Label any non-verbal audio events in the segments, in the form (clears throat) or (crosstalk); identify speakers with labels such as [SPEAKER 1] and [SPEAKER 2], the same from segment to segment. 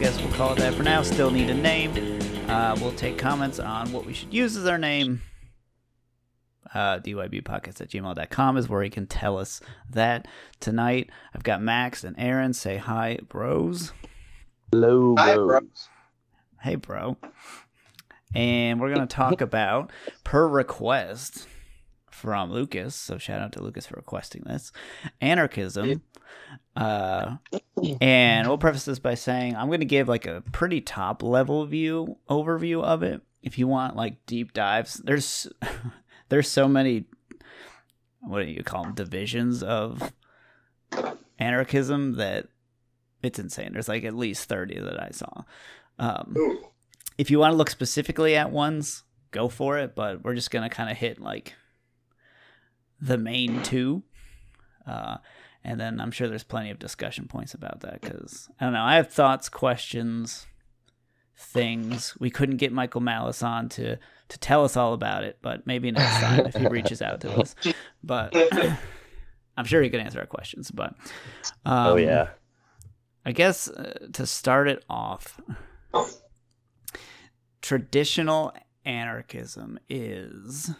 [SPEAKER 1] Guess we'll call it that for now. Still need a name. Uh, we'll take comments on what we should use as our name. Uh, DYBpodcast at gmail.com is where you can tell us that. Tonight, I've got Max and Aaron. Say hi, bros.
[SPEAKER 2] Hello,
[SPEAKER 3] Hi,
[SPEAKER 2] bros.
[SPEAKER 1] Hey, bro. And we're going to talk (laughs) about, per request from Lucas, so shout out to Lucas for requesting this, anarchism. Uh, and we'll preface this by saying I'm going to give like a pretty top level view overview of it. If you want like deep dives, there's there's so many what do you call them divisions of anarchism that it's insane. There's like at least 30 that I saw. Um, if you want to look specifically at ones, go for it. But we're just gonna kind of hit like the main two, uh, and then I'm sure there's plenty of discussion points about that because I don't know. I have thoughts, questions, things. We couldn't get Michael Malice on to to tell us all about it, but maybe next time if he (laughs) reaches out to us. But (laughs) I'm sure he could answer our questions. But um,
[SPEAKER 2] oh yeah.
[SPEAKER 1] I guess uh, to start it off, traditional anarchism is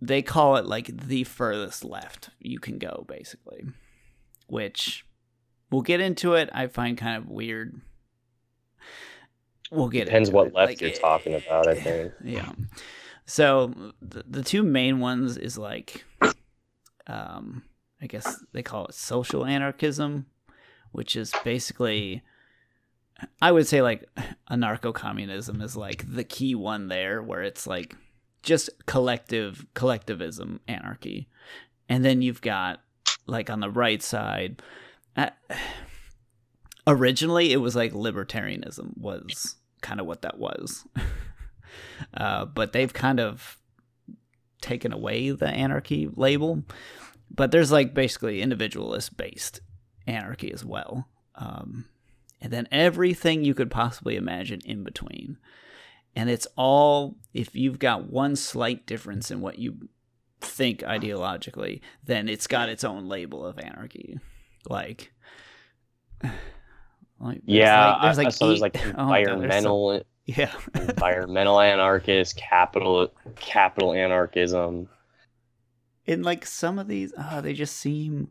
[SPEAKER 1] they call it like the furthest left you can go basically which we'll get into it i find kind of weird we'll get
[SPEAKER 2] it.
[SPEAKER 1] Depends
[SPEAKER 2] what
[SPEAKER 1] it.
[SPEAKER 2] left
[SPEAKER 1] Like,
[SPEAKER 2] you're
[SPEAKER 1] eh,
[SPEAKER 2] talking about, I think.
[SPEAKER 1] yeah so the, the two main ones is like um i guess they call it social anarchism which is basically i would say like anarcho-communism is like the key one there where it's like just collective collectivism anarchy and then you've got like on the right side uh, originally it was like libertarianism was kind of what that was. (laughs) Uh, but they've kind of taken away the anarchy label. But there's like basically individualist based anarchy as well. Um, and then everything you could possibly imagine in between. And it's all if you've got one slight difference in what you think ideologically then it's got its own label of anarchy. Like like, there's
[SPEAKER 2] Yeah,
[SPEAKER 1] like- there's like
[SPEAKER 2] saw there's like (laughs)
[SPEAKER 1] oh there's so-
[SPEAKER 2] environmental
[SPEAKER 1] yeah. (laughs)
[SPEAKER 2] environmental anarchist, capital capital anarchism.
[SPEAKER 1] and like some of these uh, they just seem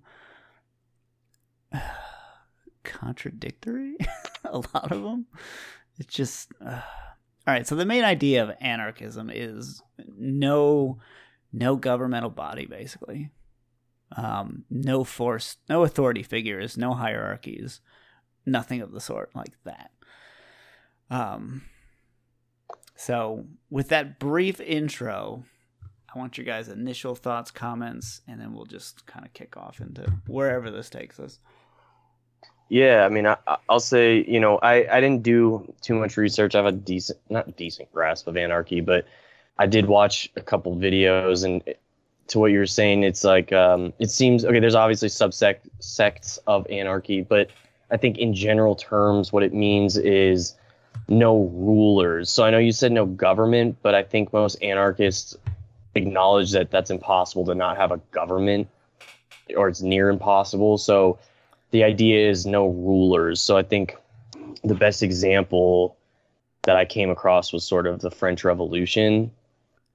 [SPEAKER 1] (sighs) contradictory (laughs) a lot of them it's just uh... all right so the main idea of anarchism is no no governmental body basically. Um, no force no authority figures no hierarchies nothing of the sort like that um so with that brief intro I want your guys' initial thoughts, comments, and then we'll just kind of kick off into wherever this takes us.
[SPEAKER 2] Yeah, I mean, I, I- I'll say, you know, I, I didn't do too much research. I have a decent, not decent grasp of anarchy, but I did watch a couple videos. And to what you were saying, it's like, um, it seems, okay, there's obviously subsect sects of anarchy, but I think in general terms, what it means is no rulers. So I know you said no government, but I think most anarchists acknowledge that that's impossible to not have a government or it's near impossible. So, the idea is no rulers. So I think the best example that I came across was sort of the French Revolution.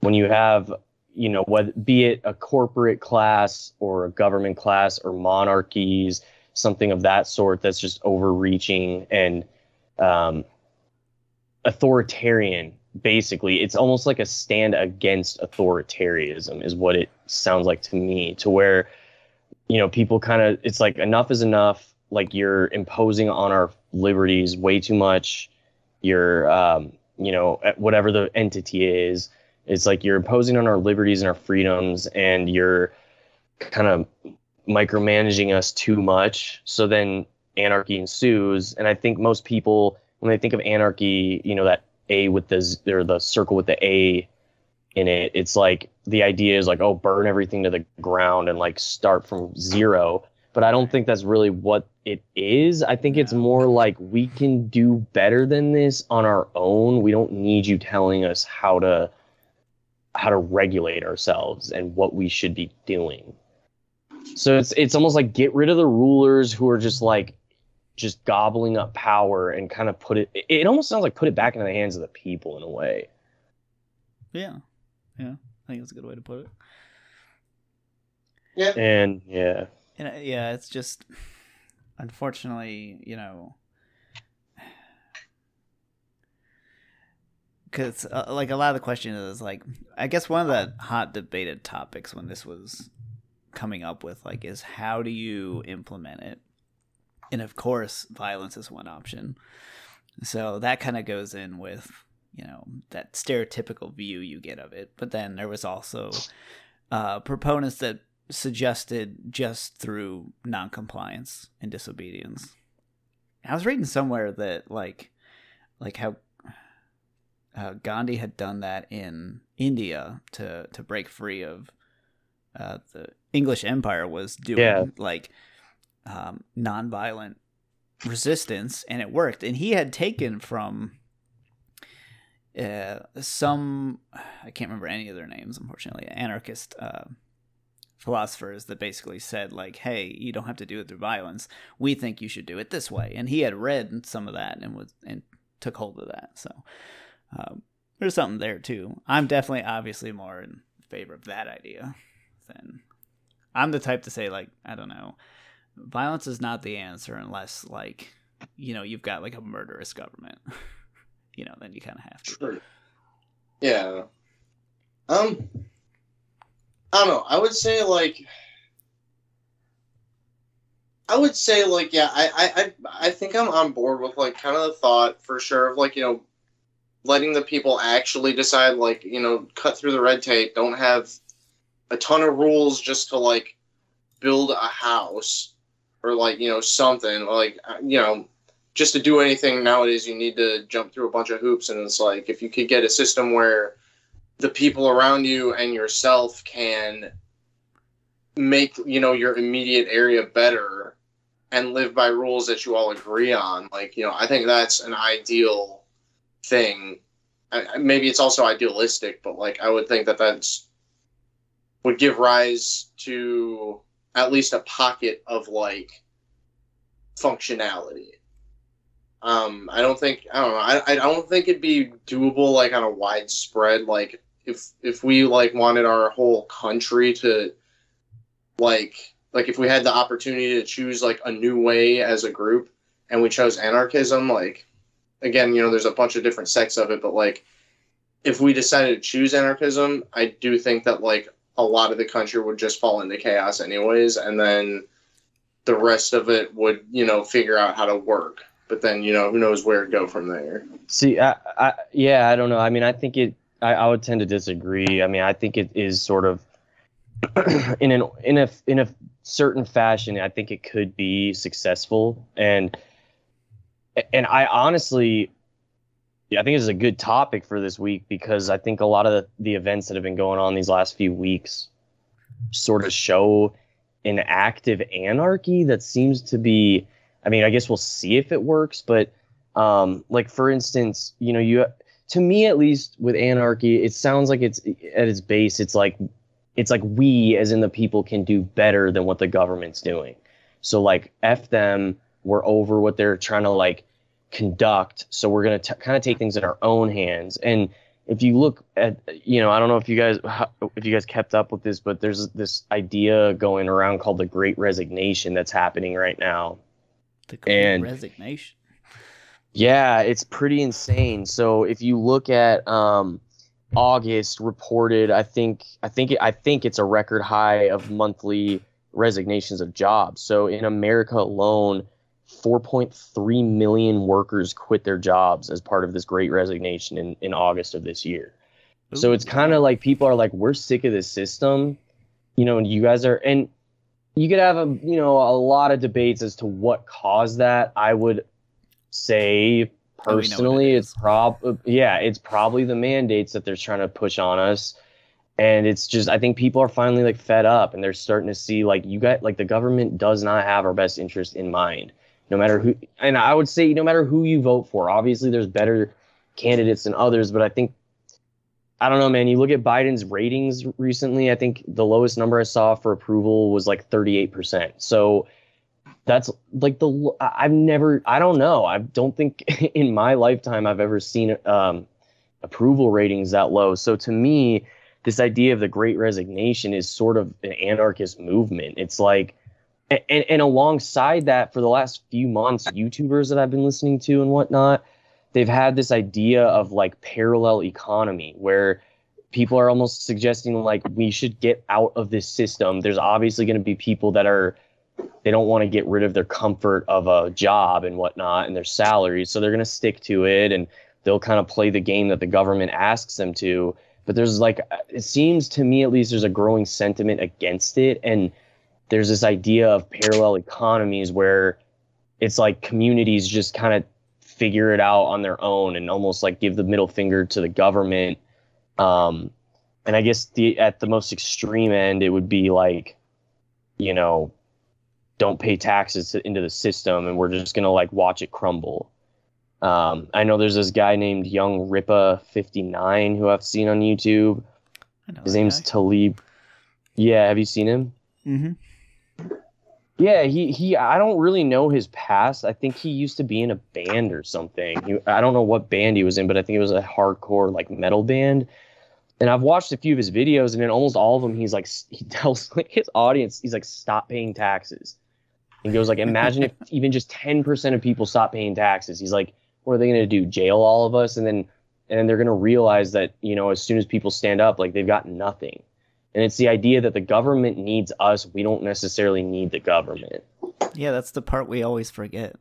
[SPEAKER 2] When you have, you know, what be it a corporate class or a government class or monarchies, something of that sort that's just overreaching and um, authoritarian. Basically, it's almost like a stand against authoritarianism, is what it sounds like to me. To where you know, people kind of, it's like enough is enough. Like you're imposing on our liberties way too much. You're, um, you know, whatever the entity is, it's like you're imposing on our liberties and our freedoms, and you're kind of micromanaging us too much. So then anarchy ensues. And I think most people, when they think of anarchy, you know, that A with the, z- or the circle with the A in it. It's like the idea is like, oh, burn everything to the ground and like start from zero. But I don't think that's really what it is. I think it's more like we can do better than this on our own. We don't need you telling us how to how to regulate ourselves and what we should be doing. So it's it's almost like get rid of the rulers who are just like just gobbling up power and kind of put it it almost sounds like put it back into the hands of the people in a way.
[SPEAKER 1] Yeah. Yeah. I think that's a good way to put it.
[SPEAKER 3] Yeah.
[SPEAKER 2] And yeah.
[SPEAKER 1] And uh, yeah, it's just unfortunately, you know, (sighs) because uh, like a lot of the question is like, I guess one of the hot debated topics when this was coming up with like is how do you implement it, and of course, violence is one option. So that kind of goes in with you know that stereotypical view you get of it, but then there was also uh, proponents that suggested just through noncompliance and disobedience. I was reading somewhere that like like how uh, Gandhi had done that in India to to break free of uh, the English Empire was doing
[SPEAKER 2] Yeah.
[SPEAKER 1] like um, nonviolent resistance, and it worked. And he had taken from uh, some I can't remember any of their names, unfortunately, anarchist uh, philosophers that basically said like, "Hey, you don't have to do it through violence. We think you should do it this way." And he had read some of that and was and took hold of that. So um, there's something there too. I'm definitely, obviously, more in favor of that idea than I'm the type to say like, I don't know, violence is not the answer unless like, you know, you've got like a murderous government. (laughs) you know, then you kind of have to.
[SPEAKER 3] Yeah. Um. I don't know. I would say like. I would say like yeah. I I I think I'm on board with like kind of the thought for sure of like you know, letting the people actually decide like you know cut through the red tape. Don't have a ton of rules just to like build a house or like you know something like uh, you know just to do anything nowadays you need to jump through a bunch of hoops and it's like if you could get a system where the people around you and yourself can make you know your immediate area better and live by rules that you all agree on like you know i think that's an ideal thing. I, maybe it's also idealistic but like i would think that that's would give rise to at least a pocket of like functionality um, I don't think I don't know. I, I don't think it'd be doable like on a widespread like if if we like wanted our whole country to like like if we had the opportunity to choose like a new way as a group and we chose anarchism like again you know there's a bunch of different sects of it but like if we decided to choose anarchism I do think that like a lot of the country would just fall into chaos anyways and then the rest of it would you know figure out how to work but then you know who knows where to go from there.
[SPEAKER 2] See, I, I, yeah, I don't know. I mean, I think it. I, I would tend to disagree. I mean, I think it is sort of (clears throat) in an in a in a certain fashion. I think it could be successful, and and I honestly, I think this is a good topic for this week because I think a lot of the, the events that have been going on these last few weeks sort of show an active anarchy that seems to be I mean, I guess we'll see if it works, but um, like for instance, you know, you to me at least with anarchy, it sounds like it's at its base, it's like it's like we as in the people can do better than what the government's doing. So like f them, we're over what they're trying to like conduct, so we're gonna kind of take things in our own hands. And if you look at, you know, I don't know if you guys if you guys kept up with this, but there's this idea going around called the Great Resignation that's happening right now.
[SPEAKER 1] The great
[SPEAKER 2] And-
[SPEAKER 1] resignation.
[SPEAKER 2] Yeah, it's pretty insane. So if you look at um, August reported, I think I think it, I think it's a record high of monthly resignations of jobs. So in America alone, 4.3 million workers quit their jobs as part of this great resignation in, in August of this year. So it's kind of like people are like, we're sick of this system, you know, and you guys are, and you could have a, you know, a lot of debates as to what caused that. I would say
[SPEAKER 1] what it
[SPEAKER 2] personally, it's prob, yeah, it's probably the mandates that they're trying to push on us. and it's just I think people are finally like fed up and they're starting to see like you got like the government does not have our best interest in mind no matter who and I would say no matter who you vote for obviously there's better candidates than others but I think I don't know man you look at Biden's ratings recently I think the lowest number I saw for approval was like 38% so that's like the I've never I don't know. I don't think (laughs) in my lifetime I've ever seen um approval ratings that low. So to me this idea of the great resignation is sort of an anarchist movement. It's like, and, and alongside that, for the last few months, YouTubers that I've been listening to and whatnot, they've had this idea of like parallel economy where people are almost suggesting like we should get out of this system. There's obviously going to be people that are they don't want to get rid of their comfort of a job and whatnot and their salaries, so they're going to stick to it and they'll kind of play the game that the government asks them to but there's like it seems to me at least there's a growing sentiment against it and there's this idea of parallel economies where it's like communities just kind of figure it out on their own and almost like give the middle finger to the government um and i guess the at the most extreme end it would be like you know don't pay taxes into the system and we're just going to like watch it crumble um, I know there's this guy named Young Ripa 59 who I've seen on YouTube. His name's guy. Talib. Yeah, have you seen him?
[SPEAKER 1] Mm-hmm.
[SPEAKER 2] Yeah, he he. I don't really know his past. I think he used to be in a band or something. He, I don't know what band he was in, but I think it was a hardcore like metal band. And I've watched a few of his videos, and in almost all of them, he's like he (laughs) tells his audience, he's like, stop paying taxes. He goes like, imagine if even just ten percent of people stop paying taxes. He's like, what are they going to do? Jail all of us, and then and then they're going to realize that you know as soon as people stand up, like they've got nothing. And it's the idea that the government needs us. We don't necessarily need the government.
[SPEAKER 1] Yeah, that's the part we always forget.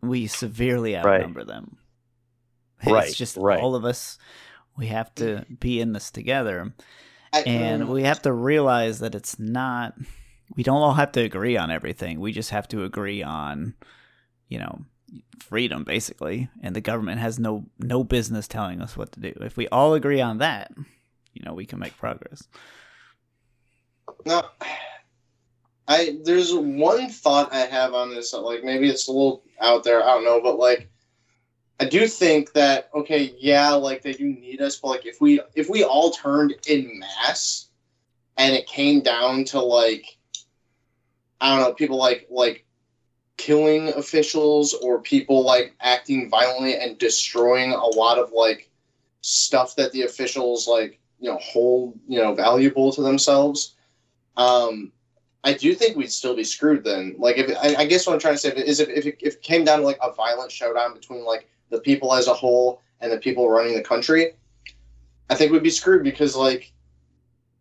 [SPEAKER 1] We severely outnumber right. them. It's right, just right. all of us. We have to be in this together. I, and we have to realize that it's not we don't all have to agree on everything. We just have to agree on, you know, freedom basically and the government has no no business telling us what to do if we all agree on that you know we can make progress.
[SPEAKER 3] Now i there's one thought i have on this like maybe it's a little out there i don't know but like i do think that okay yeah like they do need us but like if we if we all turned in mass and it came down to like i don't know people like like killing officials or people like acting violently and destroying a lot of like stuff that the officials like you know hold you know valuable to themselves um i do think we'd still be screwed then like if i, I guess what i'm trying to say is if, if, it, if it came down to like a violent showdown between like the people as a whole and the people running the country i think we'd be screwed because like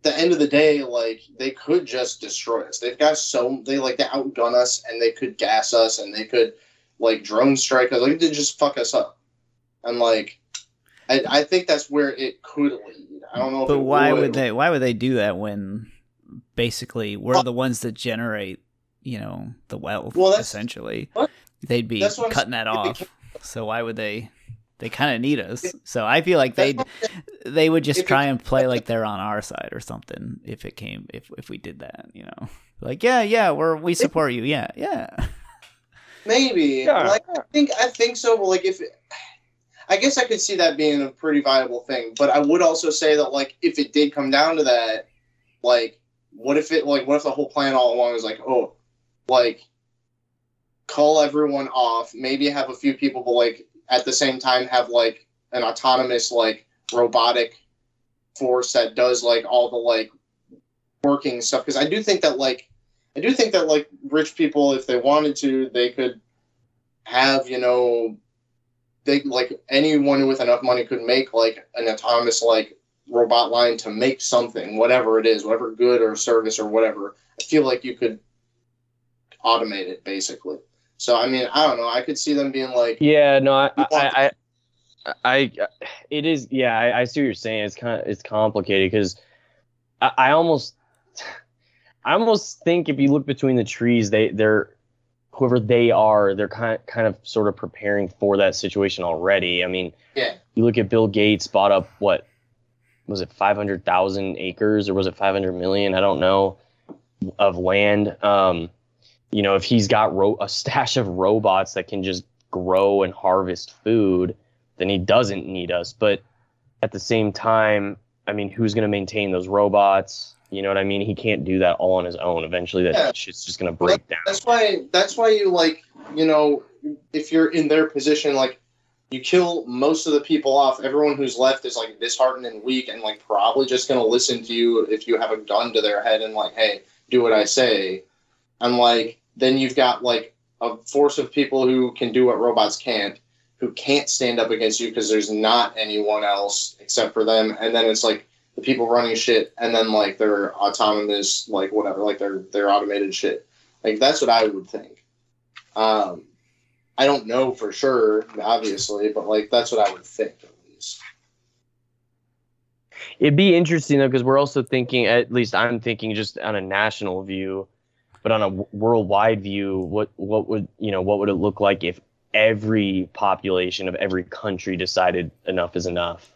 [SPEAKER 3] the end of the day, like they could just destroy us. They've got so they like they outgun us and they could gas us and they could like drone strike us. Like they just fuck us up. And like I, I think that's where it could lead. I don't know.
[SPEAKER 1] But why would. would. they? Why would they do that when basically we're well, the ones that generate, you know, the wealth? Well, essentially, what? they'd be cutting that off. So why would they? They kind of need us. So I feel like they they would just try and play like they're on our side or something if it came if if we did that, you know. Like, yeah, yeah, we're we support you. Yeah, yeah.
[SPEAKER 3] Maybe. Yeah. Like I think I think so, but like if I guess I could see that being a pretty viable thing, but I would also say that like if it did come down to that, like what if it like what if the whole plan all along is like, oh, like call everyone off, maybe have a few people but like at the same time have like an autonomous like robotic force that does like all the like working stuff? Because i do think that like i do think that like rich people if they wanted to they could have you know they like anyone with enough money could make like an autonomous like robot line to make something whatever it is whatever good or service or whatever i feel like you could automate it basically so I mean, I don't know. I could see them being like,
[SPEAKER 2] yeah, no, I, I, I, I, it is, yeah, I, I, see what you're saying. It's kind of, it's complicated because I, I almost, I almost think if you look between the trees, they, they're, whoever they are, they're kind of, kind of sort of preparing for that situation already. I mean,
[SPEAKER 3] yeah,
[SPEAKER 2] you look at Bill Gates bought up what was it 500,000 acres or was it 500 million? I don't know of land. Um, you know, if he's got ro- a stash of robots that can just grow and harvest food, then he doesn't need us. But at the same time, I mean, who's going to maintain those robots? You know what I mean? He can't do that all on his own. Eventually, that
[SPEAKER 3] Yeah.
[SPEAKER 2] shit's just going to break down.
[SPEAKER 3] That's why. That's why you like. You know, if you're in their position, like you kill most of the people off. Everyone who's left is like disheartened and weak, and like probably just gonna listen to you if you have a gun to their head and like, hey, do what I say. And like, then you've got like a force of people who can do what robots can't, who can't stand up against you because there's not anyone else except for them. And then it's like the people running shit, and then like their autonomous, like whatever, like their their automated shit. Like that's what I would think. Um, I don't know for sure, obviously, but like that's what I would think at least.
[SPEAKER 2] It'd be interesting though, because we're also thinking, at least I'm thinking, just on a national view, but on a worldwide view, what what would you know what would it look like if every population of every country decided enough is enough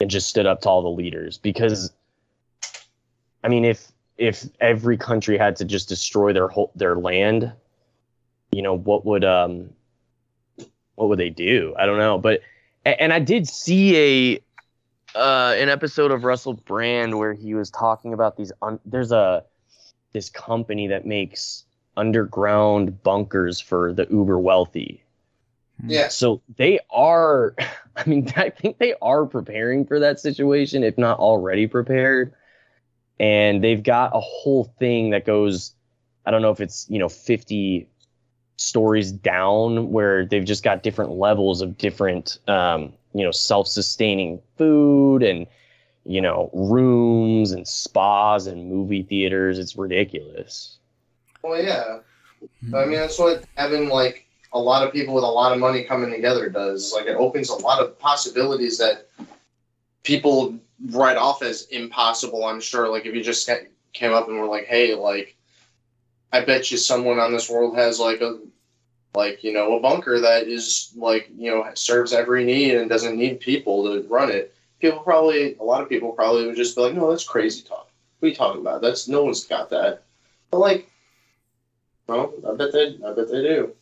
[SPEAKER 2] and just stood up to all the leaders? Because, I mean, if if every country had to just destroy their whole their land, you know, what would um what would they do? I don't know, but and I did see a uh, an episode of Russell Brand where he was talking about these. Un- there's a this company that makes underground bunkers for the uber wealthy.
[SPEAKER 3] Yes.
[SPEAKER 2] So they are. (laughs) I mean, (laughs) I think they are preparing for that situation, if not already prepared. And they've got a whole thing that goes. I don't know if it's you know 50 stories down where they've just got different levels of different um, you know self-sustaining food and you know rooms and spas and movie theaters it's ridiculous
[SPEAKER 3] Well, yeah. I mean, that's what having like a lot of people with a lot of money coming together does. Like, it opens a lot of possibilities that people write off as impossible. I'm sure. Like, if you just ca- came up and were like, "Hey, like, I bet you someone on this world has like a, like you know, a bunker that is like you know serves every need and doesn't need people to run it." People probably, a lot of people probably would just be like, "No, that's crazy talk. What are you talking about? That's no one's got that." But like, well, I bet they, I bet they do.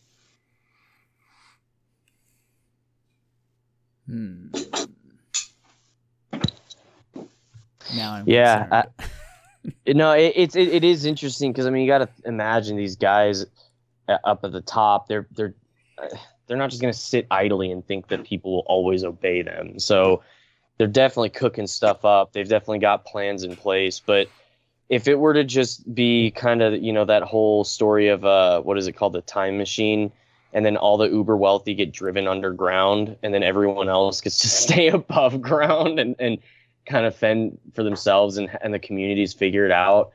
[SPEAKER 1] Hmm. Now I'm
[SPEAKER 2] Yeah,
[SPEAKER 1] concerned. (laughs)
[SPEAKER 2] no it, it's it, it is interesting because i mean you got to imagine these guys uh, up at the top they're they're uh, they're not just going to sit idly and think that people will always obey them so they're definitely cooking stuff up they've definitely got plans in place but if it were to just be kind of you know that whole story of uh what is it called the time machine and then all the uber wealthy get driven underground and then everyone else gets to (laughs) stay above ground and and kind of fend for themselves and and the communities figure it out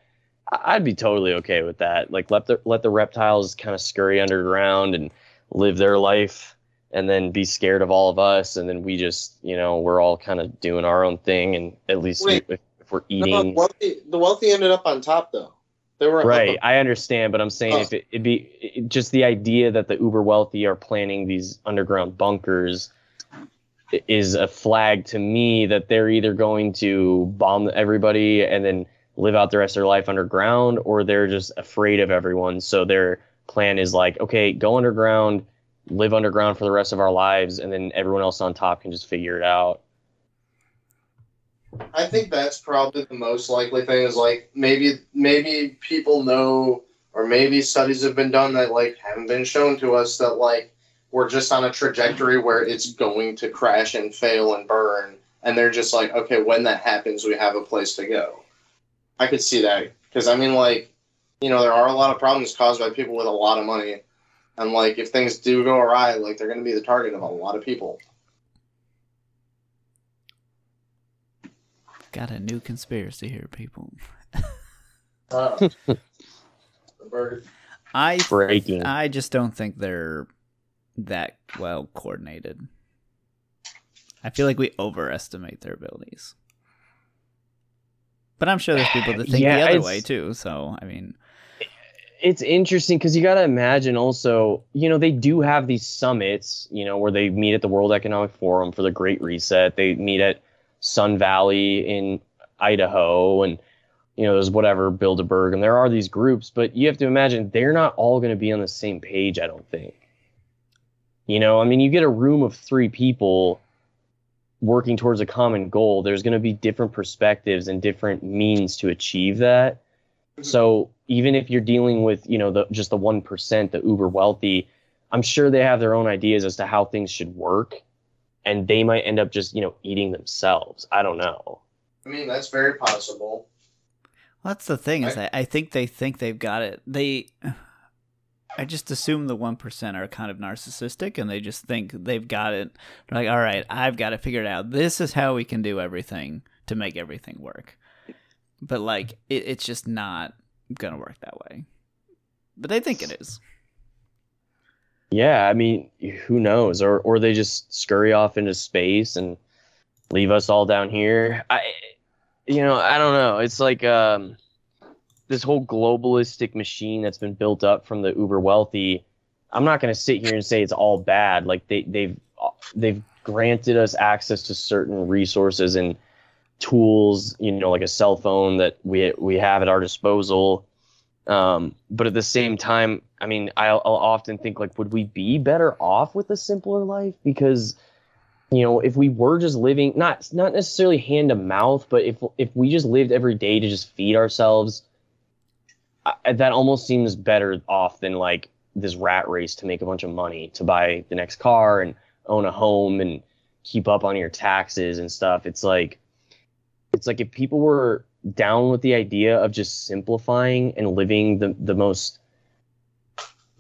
[SPEAKER 2] I'd be totally okay with that like let the let the reptiles kind of scurry underground and live their life and then be scared of all of us and then we just you know we're all kind of doing our own thing and at least
[SPEAKER 3] Wait.
[SPEAKER 2] if, if we're
[SPEAKER 3] No,
[SPEAKER 2] eating
[SPEAKER 3] the wealthy, the wealthy ended up on top though. They were
[SPEAKER 2] right i understand but i'm saying
[SPEAKER 3] Oh.
[SPEAKER 2] if it, it'd be it, just the idea that the uber wealthy are planning these underground bunkers is a flag to me that they're either going to bomb everybody and then live out the rest of their life underground or they're just afraid of everyone so their plan is like okay go underground live underground for the rest of our lives and then everyone else on top can just figure it out
[SPEAKER 3] I think that's probably the most likely thing. Is like maybe maybe people know, or maybe studies have been done that like haven't been shown to us that like we're just on a trajectory where it's going to crash and fail and burn, and they're just like, okay, when that happens, we have a place to go. I could see that because I mean, like, you know, there are a lot of problems caused by people with a lot of money, and like if things do go awry, like they're going to be the target of a lot of people.
[SPEAKER 1] Got a new conspiracy here, people.
[SPEAKER 3] Uh, (laughs) the bird.
[SPEAKER 1] I
[SPEAKER 2] breaking
[SPEAKER 1] I just don't think they're that well coordinated. I feel like we overestimate their abilities. But I'm sure there's people that think
[SPEAKER 2] Yeah,
[SPEAKER 1] the other way too. So I mean,
[SPEAKER 2] it's interesting because you got to imagine also, you know, they do have these summits, you know, where they meet at the World Economic Forum for the Great Reset. They meet at Sun Valley in Idaho and you know there's whatever Bilderberg and there are these groups, but you have to imagine they're not all going to be on the same page. I don't think. You know, I mean, you get a room of three people working towards a common goal. There's going to be different perspectives and different means to achieve that. So even if you're dealing with you know the just the one percent, the uber wealthy, I'm sure they have their own ideas as to how things should work, and they might end up just you know eating themselves. I don't know.
[SPEAKER 3] I mean, that's very possible.
[SPEAKER 1] Well, that's the thing is, I, I think they think they've got it. They, I just assume the one percent are kind of narcissistic, and they just think they've got it. They're like, all right, I've got to figure it figured out. This is how we can do everything to make everything work. But like, it, it's just not gonna work that way. But they think it is.
[SPEAKER 2] Yeah, I mean, who knows? Or or they just scurry off into space and leave us all down here. I, you know, I don't know. It's like um, this whole globalistic machine that's been built up from the uber wealthy. I'm not going to sit here and say it's all bad. Like they they've they've granted us access to certain resources and tools, you know, like a cell phone that we we have at our disposal. Um, but at the same time, I mean, I'll, I'll often think like, would we be better off with a simpler life? Because you know, if we were just living not not necessarily hand to mouth, but if if we just lived every day to just feed ourselves, I, that almost seems better off than like this rat race to make a bunch of money to buy the next car and own a home and keep up on your taxes and stuff. It's like it's like if people were down with the idea of just simplifying and living the the most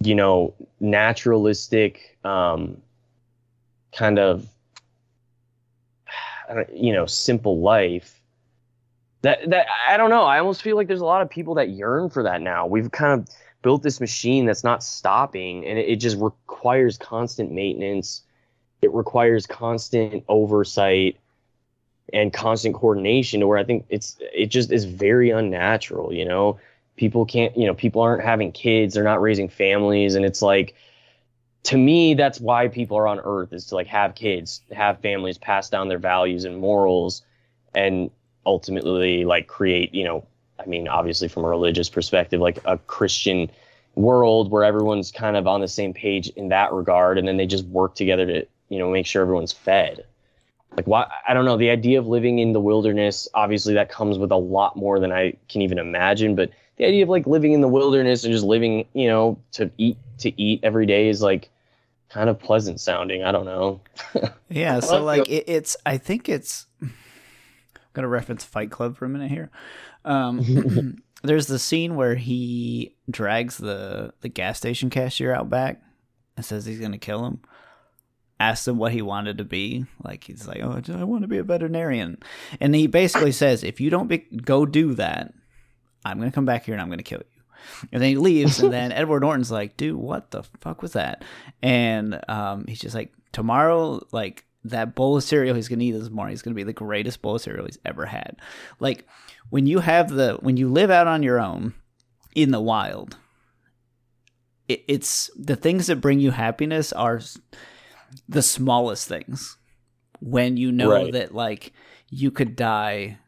[SPEAKER 2] you know naturalistic um, kind of you know simple life. That that I don't know. I almost feel like there's a lot of people that yearn for that now. We've kind of built this machine that's not stopping and it, it just requires constant maintenance. It requires constant oversight and constant coordination to where I think it's it just is very unnatural, you know. People can't, you know, people aren't having kids, they're not raising families and it's like to me that's why people are on earth is to like have kids, have families, pass down their values and morals and ultimately like create, you know, I mean, obviously from a religious perspective, like a Christian world where everyone's kind of on the same page in that regard and then they just work together to, you know, make sure everyone's fed. Like why i don't know the idea of living in the wilderness obviously that comes with a lot more than i can even imagine but the idea of like living in the wilderness and just living you know to eat to eat every day is like kind of pleasant sounding. I don't know. (laughs)
[SPEAKER 1] Yeah so like it, it's i think it's i'm gonna reference fight club for a minute here. Um (laughs) there's the scene where he drags the the gas station cashier out back and says he's gonna kill him. Asks him what he wanted to be. Like he's like, "Oh, I want to be a veterinarian," and he basically says, "If you don't be- go do that, I'm gonna come back here and I'm gonna kill you." And then he leaves, and then (laughs) Edward Norton's like, "Dude, what the fuck was that?" And um, he's just like, "Tomorrow, like." That bowl of cereal he's gonna eat this morning is gonna be the greatest bowl of cereal he's ever had. Like when you have the when you live out on your own in the wild, it, it's the things that bring you happiness are the smallest things when you know right. that like you could die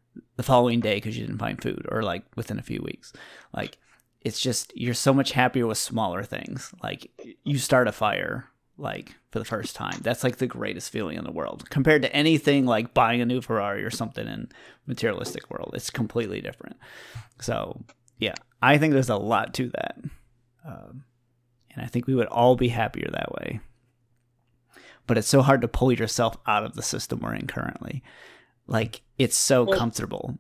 [SPEAKER 1] the following day because you didn't find food or like within a few weeks. Like it's just you're so much happier with smaller things. Like you start a fire like for the first time. That's like the greatest feeling in the world compared to anything like buying a new ferrari or something in materialistic world. It's completely different. So yeah i think there's a lot to that um, and i think we would all be happier that way. But it's so hard to pull yourself out of the system we're in currently. Like it's so well, comfortable.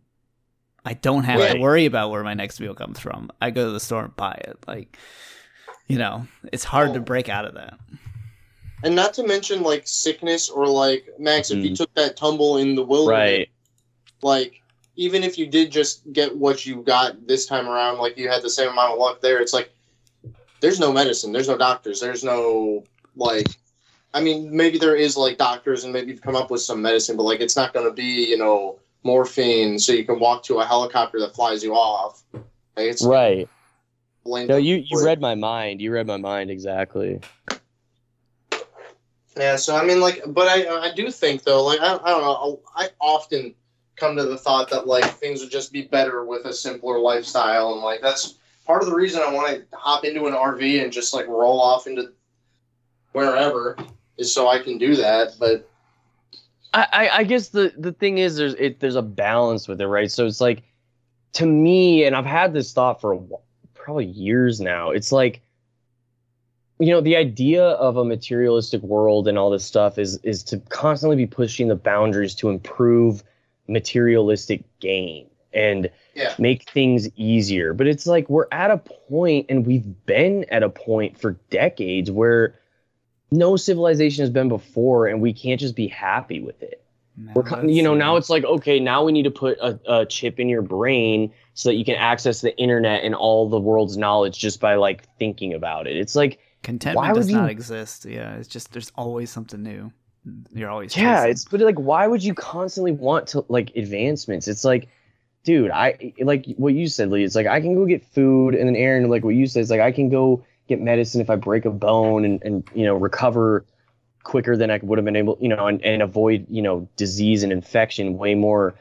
[SPEAKER 1] I don't have right. to worry about where my next meal comes from. I go to the store and buy it. Like, you know, it's hard well, to break out of that.
[SPEAKER 3] And not to mention like sickness or like Max, if mm. you took that tumble in the wilderness, right. like even if you did just get what you got this time around, like you had the same amount of luck there, it's like there's no medicine, there's no doctors, there's no like I mean, maybe there is like doctors and maybe you've come up with some medicine, but like it's not going to be, you know, morphine so you can walk to a helicopter that flies you off.
[SPEAKER 2] Like, it's right. No, you you read my mind. You read my mind exactly.
[SPEAKER 3] Yeah, so I mean, like, but I I do think though, like, I, I don't know, I often come to the thought that like things would just be better with a simpler lifestyle, and like that's part of the reason I want to hop into an RV and just like roll off into wherever is so I can do that. But
[SPEAKER 2] I, I, I guess the the thing is there's it there's a balance with it, right? So it's like to me, and I've had this thought for a, probably years now. It's like you know the idea of a materialistic world and all this stuff is is to constantly be pushing the boundaries to improve materialistic gain and
[SPEAKER 3] yeah,
[SPEAKER 2] make things easier but it's like we're at a point and we've been at a point for decades where no civilization has been before and we can't just be happy with it
[SPEAKER 1] No,
[SPEAKER 2] we're, you know, now it's like, okay, now we need to put a, a chip in your brain so that you can access the internet and all the world's knowledge just by like thinking about it. It's like,
[SPEAKER 1] contentment
[SPEAKER 2] why
[SPEAKER 1] does not exist. Yeah, it's just there's always something new. You're always
[SPEAKER 2] yeah,
[SPEAKER 1] chasing.
[SPEAKER 2] it's, but like, why would you constantly want to like advancements? It's like, dude, I like what you said, Lee. It's like, I can go get food. And then Aaron, like what you said, it's like, I can go get medicine if I break a bone and, and you know, recover quicker than I would have been able, you know, and, and avoid, you know, disease and infection way more,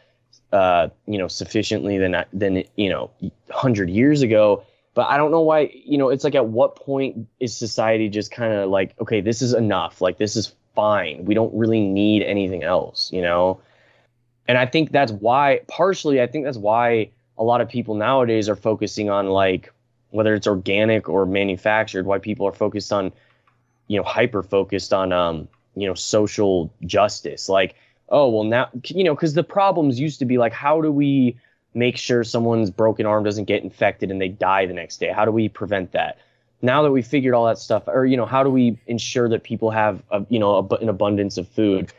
[SPEAKER 2] uh, you know, sufficiently than, than, you know, 100 years ago. But I don't know why, you know, it's like at what point is society just kind of like, okay, this is enough. Like, this is fine. We don't really need anything else, you know? And I think that's why, partially, I think that's why a lot of people nowadays are focusing on like, whether it's organic or manufactured, why people are focused on, you know, hyper focused on, um, you know, social justice. Like, oh, well, now, you know, because the problems used to be like, how do we make sure someone's broken arm doesn't get infected and they die the next day? How do we prevent that? Now that we figured all that stuff, or you know, how do we ensure that people have, a, you know, a, an abundance of food?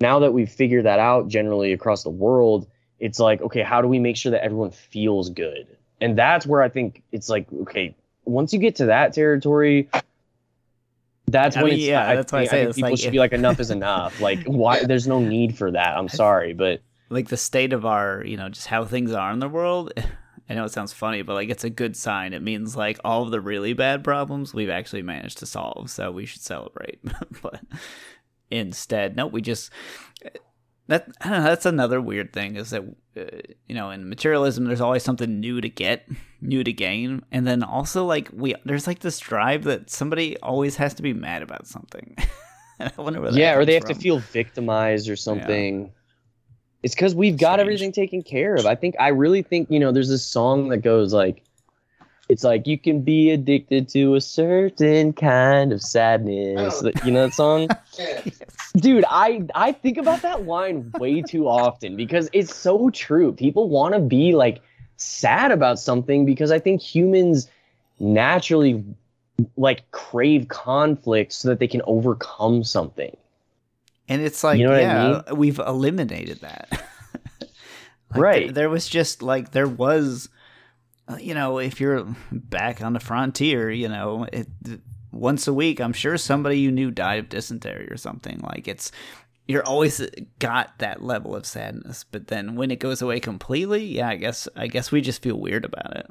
[SPEAKER 2] Now that we've figured that out generally across the world, it's like, okay, how do we make sure that everyone feels good? And that's where I think it's like, okay, once you get to that territory, that's
[SPEAKER 1] I
[SPEAKER 2] when
[SPEAKER 1] mean,
[SPEAKER 2] it's,
[SPEAKER 1] yeah,
[SPEAKER 2] I,
[SPEAKER 1] that's why I say
[SPEAKER 2] think people
[SPEAKER 1] like
[SPEAKER 2] should be like, enough is enough. (laughs) Like, why? There's no need for that. I'm sorry, but
[SPEAKER 1] like the state of our, you know, just how things are in the world. (laughs) I know it sounds funny, but like it's a good sign. It means like all of the really bad problems we've actually managed to solve. So we should celebrate. (laughs) but instead, no, we just that I don't know, that's another weird thing is that uh, you know in materialism there's always something new to get, (laughs) new to gain, and then also like we there's like this drive that somebody always has to be mad about something. (laughs) I wonder where that
[SPEAKER 2] yeah, or they have
[SPEAKER 1] comes
[SPEAKER 2] to feel victimized or something. It's because we've got
[SPEAKER 1] Strange.
[SPEAKER 2] everything taken care of. I think I really think you know. There's this song that goes like, it's like you can be addicted to a certain kind of sadness.
[SPEAKER 3] Oh.
[SPEAKER 2] You know that song, (laughs)
[SPEAKER 3] yeah,
[SPEAKER 2] dude. I I think about that line way too often because it's so true. People want to be like sad about something because I think humans naturally like crave conflict so that they can overcome something.
[SPEAKER 1] And it's like, you
[SPEAKER 2] know what I
[SPEAKER 1] yeah, we've eliminated that. (laughs) Like,
[SPEAKER 2] Right.
[SPEAKER 1] There, there was just like there was, Uh, you know, if you're back on the frontier, you know, it, once a week, I'm sure somebody you knew died of dysentery or something. Like it's, you're always got that level of sadness, but then when it goes away completely, yeah, I guess I guess we just feel weird about it.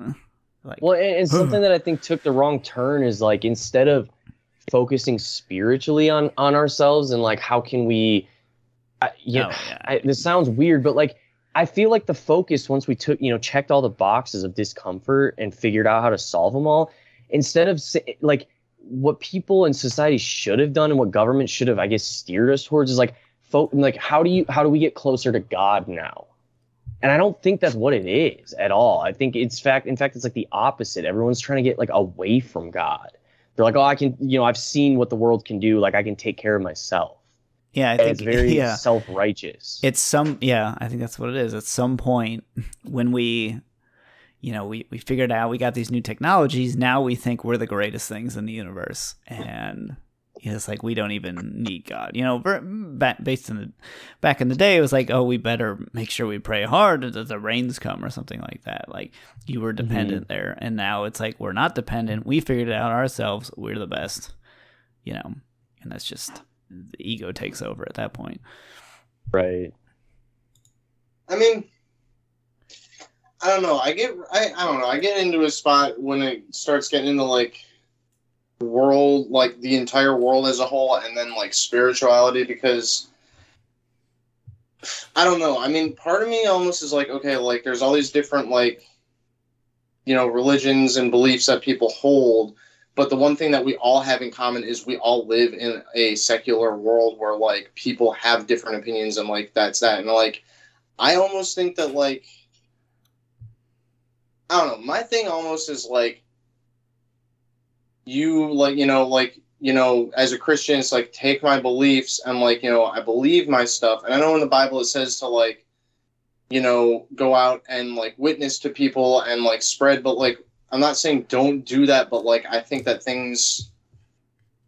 [SPEAKER 1] Like,
[SPEAKER 2] Well, and, and something (sighs) that I think took the wrong turn is like instead of focusing spiritually on on ourselves and like how can we, I, you oh, know,
[SPEAKER 1] Oh, (sighs) yeah.
[SPEAKER 2] I, this sounds weird, but like I feel like the focus once we took you know checked all the boxes of discomfort and figured out how to solve them all, instead of like what people in society should have done and what government should have I guess steered us towards is like fo- like how do you how do we get closer to God now? And I don't think that's what it is at all. I think it's fact in fact it's like the opposite. Everyone's trying to get like away from God. They're like, "Oh, I can, you know, I've seen what the world can do. Like I can take care of myself."
[SPEAKER 1] Yeah, I think
[SPEAKER 2] it's (laughs) very
[SPEAKER 1] yeah.
[SPEAKER 2] self-righteous.
[SPEAKER 1] it's some yeah i think that's what it is. At some point when we you know we, we figured out we got these new technologies now we think we're the greatest things in the universe. And it's like we don't even need god. You know back based in the back in the day it was like oh we better make sure we pray hard that the rains come or something like that. Like you were mm-hmm. dependent there. And now it's like we're not dependent. We figured it out ourselves. We're the best you know. And that's just the ego takes over at that point
[SPEAKER 2] right.
[SPEAKER 3] I mean, I don't know. I get I, I don't know. I get into a spot when it starts getting into like world, like the entire world as a whole, and then like spirituality because I don't know. I mean, part of me almost is like, okay, like there's all these different like you know religions and beliefs that people hold, but the one thing that we all have in common is we all live in a secular world where like people have different opinions and like that's that. And like I almost think that like I don't know, my thing almost is like you like you know like you know as a christian it's like take my beliefs and like you know i believe my stuff. And i know in the bible it says to like you know go out and like witness to people and like spread. But like i'm not saying don't do that but like i think that things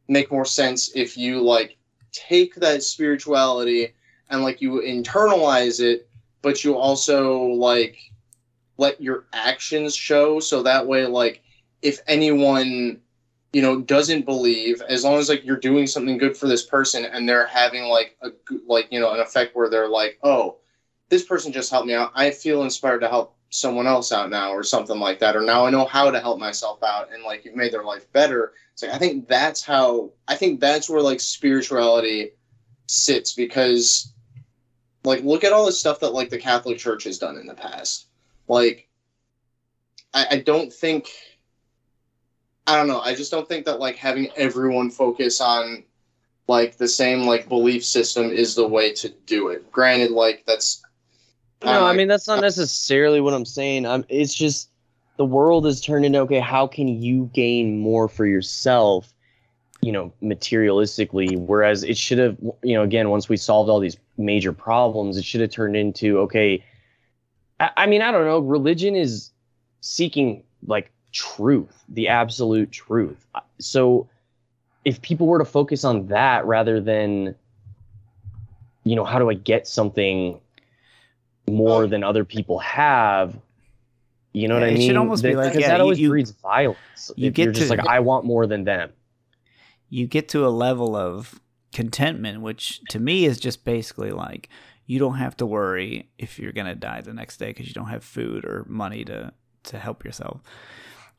[SPEAKER 3] make more sense if you like take that spirituality and like you internalize it but you also like let your actions show. So that way like if anyone you know doesn't believe as long as like you're doing something good for this person and they're having like a like you know an effect where they're like oh this person just helped me out. I feel inspired to help someone else out now or something like that or now i know how to help myself out and like you've made their life better it's like i think that's how i think that's where like spirituality sits because like look at all the stuff that like the catholic church has done in the past like i, I don't think I don't know. I just don't think that like having everyone focus on like the same like belief system is the way to do it. Granted, like that's
[SPEAKER 2] no, I mean that's not necessarily what I'm saying. I'm, it's just the world is turned into okay. How can you gain more for yourself? You know, materialistically. Whereas it should have, you know, again, once we solved all these major problems, it should have turned into okay. I, I mean, I don't know. Religion is seeking like truth, the absolute truth. So if people were to focus on that rather than you know, how do I get something more than other people have? You know yeah, what I mean? It should almost be like yeah, that always you, breeds violence. You get you're just to, like, I want more than them.
[SPEAKER 1] You get to a level of contentment, which to me is just basically like you don't have to worry if you're gonna die the next day because you don't have food or money to to help yourself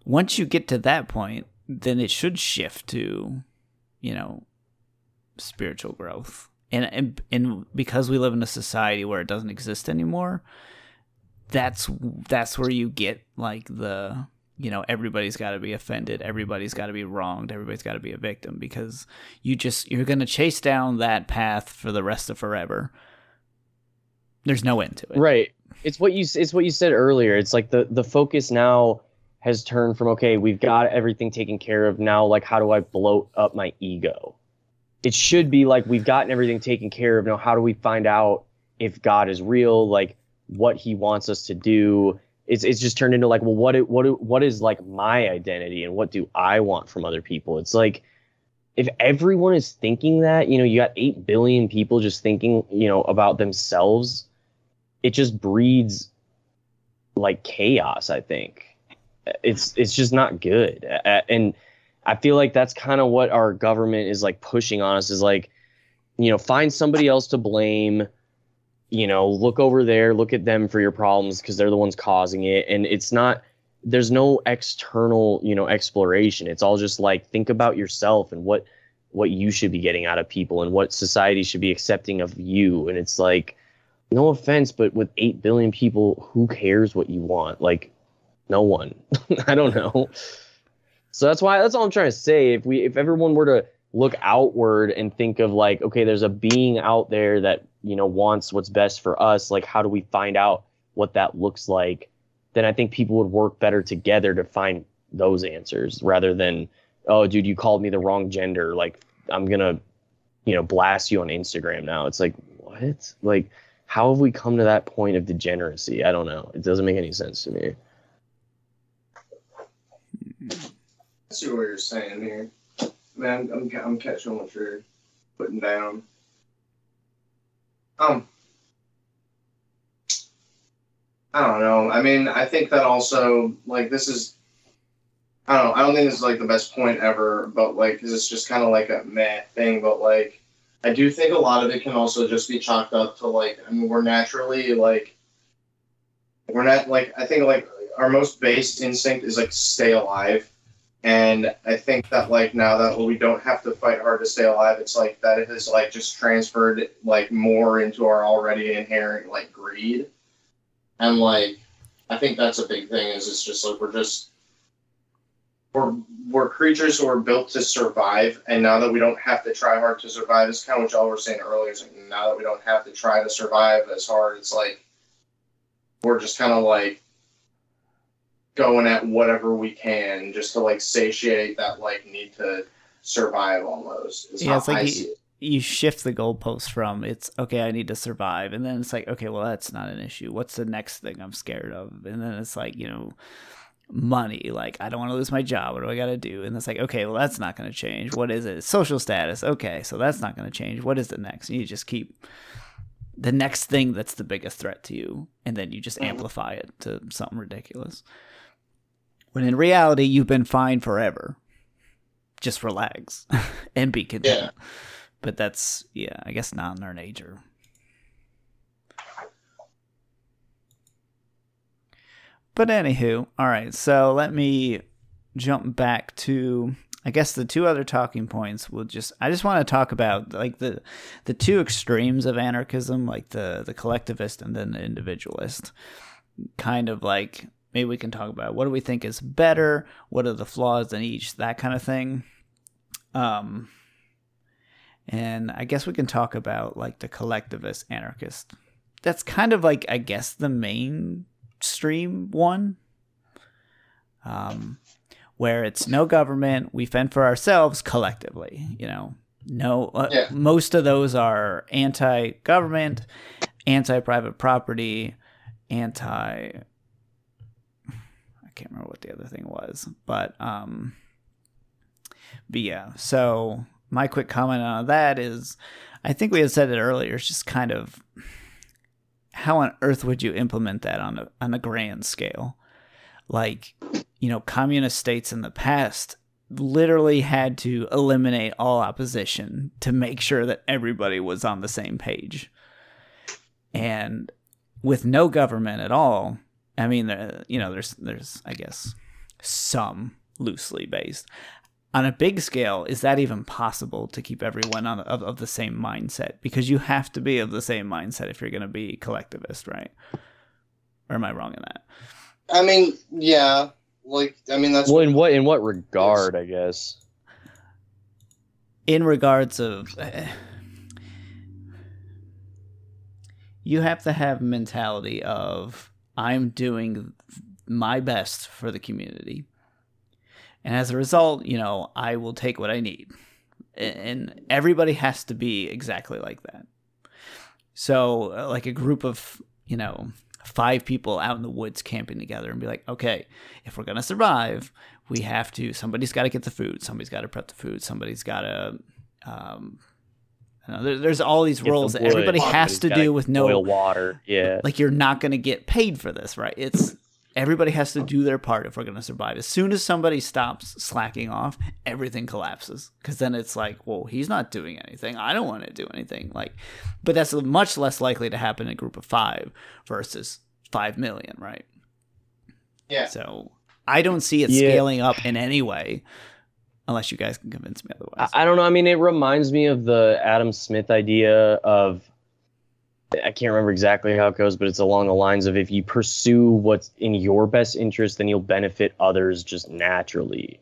[SPEAKER 1] once you get to that point, then it should shift to, you know, spiritual growth. And, and and because we live in a society where it doesn't exist anymore, that's that's where you get like the you know everybody's got to be offended everybody's got to be wronged everybody's got to be a victim because you just you're going to chase down that path for the rest of forever there's no end to it
[SPEAKER 2] right it's what you it's what you said earlier it's like the the focus now has turned from okay, we've got everything taken care of now. Like, how do I bloat up my ego? It should be like we've gotten everything taken care of. Now, how do we find out if God is real? Like, what He wants us to do? It's it's just turned into like, well, what what what is like my identity and what do I want from other people? It's like if everyone is thinking that, you know, you got eight billion people just thinking, you know, about themselves, it just breeds like chaos. I think it's it's just not good. And I feel like that's kind of what our government is like pushing on us is like, you know, find somebody else to blame. You know, look over there, look at them for your problems because they're the ones causing it. And it's not there's no external, you know, exploration. It's all just like think about yourself and what what you should be getting out of people and what society should be accepting of you. And it's like, no offense, but with eight billion people, who cares what you want? Like no one. (laughs) I don't know. So that's why that's all I'm trying to say. If we if everyone were to look outward and think of like, okay, there's a being out there that, you know, wants what's best for us, like how do we find out what that looks like? Then I think people would work better together to find those answers rather than, oh dude, you called me the wrong gender. Like I'm gonna, you know, blast you on Instagram now. It's like, what? Like, how have we come to that point of degeneracy? I don't know. It doesn't make any sense to me.
[SPEAKER 3] I see what you're saying here. Man, I'm, I'm, catching what you're putting down. Um, I don't know. I mean, I think that also, like, this is, I don't know. I don't think this is like the best point ever, but like, this is just kind of like a meh thing. But like, I do think a lot of it can also just be chalked up to like, I mean, we're naturally like, we're not like, I think like our most base instinct is like stay alive. And I think that like now that we don't have to fight hard to stay alive, it's like that has like just transferred like more into our already inherent like greed. And like I think that's a big thing is it's just like we're just we're we're creatures who are built to survive and now that we don't have to try hard to survive, it's kind of what y'all were saying earlier, it's like now that we don't have to try to survive as hard, it's like we're just kind of like going at whatever we can just to like satiate that like need to survive almost. Is
[SPEAKER 1] Yeah, it's like you- you shift the goalpost from it's okay i need to survive and then it's like okay well that's not an issue. What's the next thing i'm scared of? And then it's like you know money like i don't want to lose my job. What do i got to do? And it's like okay well that's not going to change. What is it? Social status. Okay so that's not going to change. What is the next? And you just keep the next thing that's the biggest threat to you and then you just
[SPEAKER 3] Mhm.
[SPEAKER 1] amplify it to something ridiculous when in reality you've been fine forever. Just relax (laughs) and be content.
[SPEAKER 3] Yeah.
[SPEAKER 1] but that's yeah i guess not in our nature but anywho all right so let me jump back to i guess the two other talking points. Will just i just want to talk about like the the two extremes of anarchism like the the collectivist and then the individualist. Kind of like maybe we can talk about what do we think is better what are the flaws in each that kind of thing um and I guess we can talk about like the collectivist anarchist. That's kind of like I guess the mainstream one. Um where it's no government, we fend for ourselves collectively, you know. No uh,
[SPEAKER 3] Yeah.
[SPEAKER 1] most of those are anti-government, anti-private property, anti can't remember what the other thing was, but um but yeah, so my quick comment on that is I think we had said it earlier, it's just kind of how on earth would you implement that on a on a grand scale? Like, you know, communist states in the past literally had to eliminate all opposition to make sure that everybody was on the same page. And with no government at all, I mean, there, you know, there's there's I guess some loosely based on a big scale, is that even possible to keep everyone on of, of the same mindset? Because you have to be of the same mindset if you're going to be collectivist, right? Or am I wrong in that?
[SPEAKER 3] I mean, yeah. Like I mean that's
[SPEAKER 2] Well, in what in what regard? I guess.
[SPEAKER 1] In regards of, eh, you have to have mentality of I'm doing my best for the community, and as a result, you know I will take what I need, and everybody has to be exactly like that. So, uh, like a group of, you know, five people out in the woods camping together and be like, okay, if we're going to survive, we have to, somebody's got to get the food, somebody's got to prep the food, somebody's got to, um, know, there, there's all these
[SPEAKER 2] Get the
[SPEAKER 1] roles that
[SPEAKER 2] wood,
[SPEAKER 1] everybody has to do with no,
[SPEAKER 2] Boil water. Yeah.
[SPEAKER 1] like you're not going to get paid for this, right? It's everybody has to do their part if we're going to survive. As soon as somebody stops slacking off, everything collapses because then it's like, well, he's not doing anything. I don't want to do anything. Like, but that's much less likely to happen in a group of five versus five million, right?
[SPEAKER 3] Yeah.
[SPEAKER 1] So I don't see it
[SPEAKER 2] Yeah.
[SPEAKER 1] scaling up in any way, unless you guys can convince me otherwise.
[SPEAKER 2] I, I don't know. I mean, it reminds me of the Adam Smith idea of I can't remember exactly how it goes, but it's along the lines of if you pursue what's in your best interest, then you'll benefit others just naturally.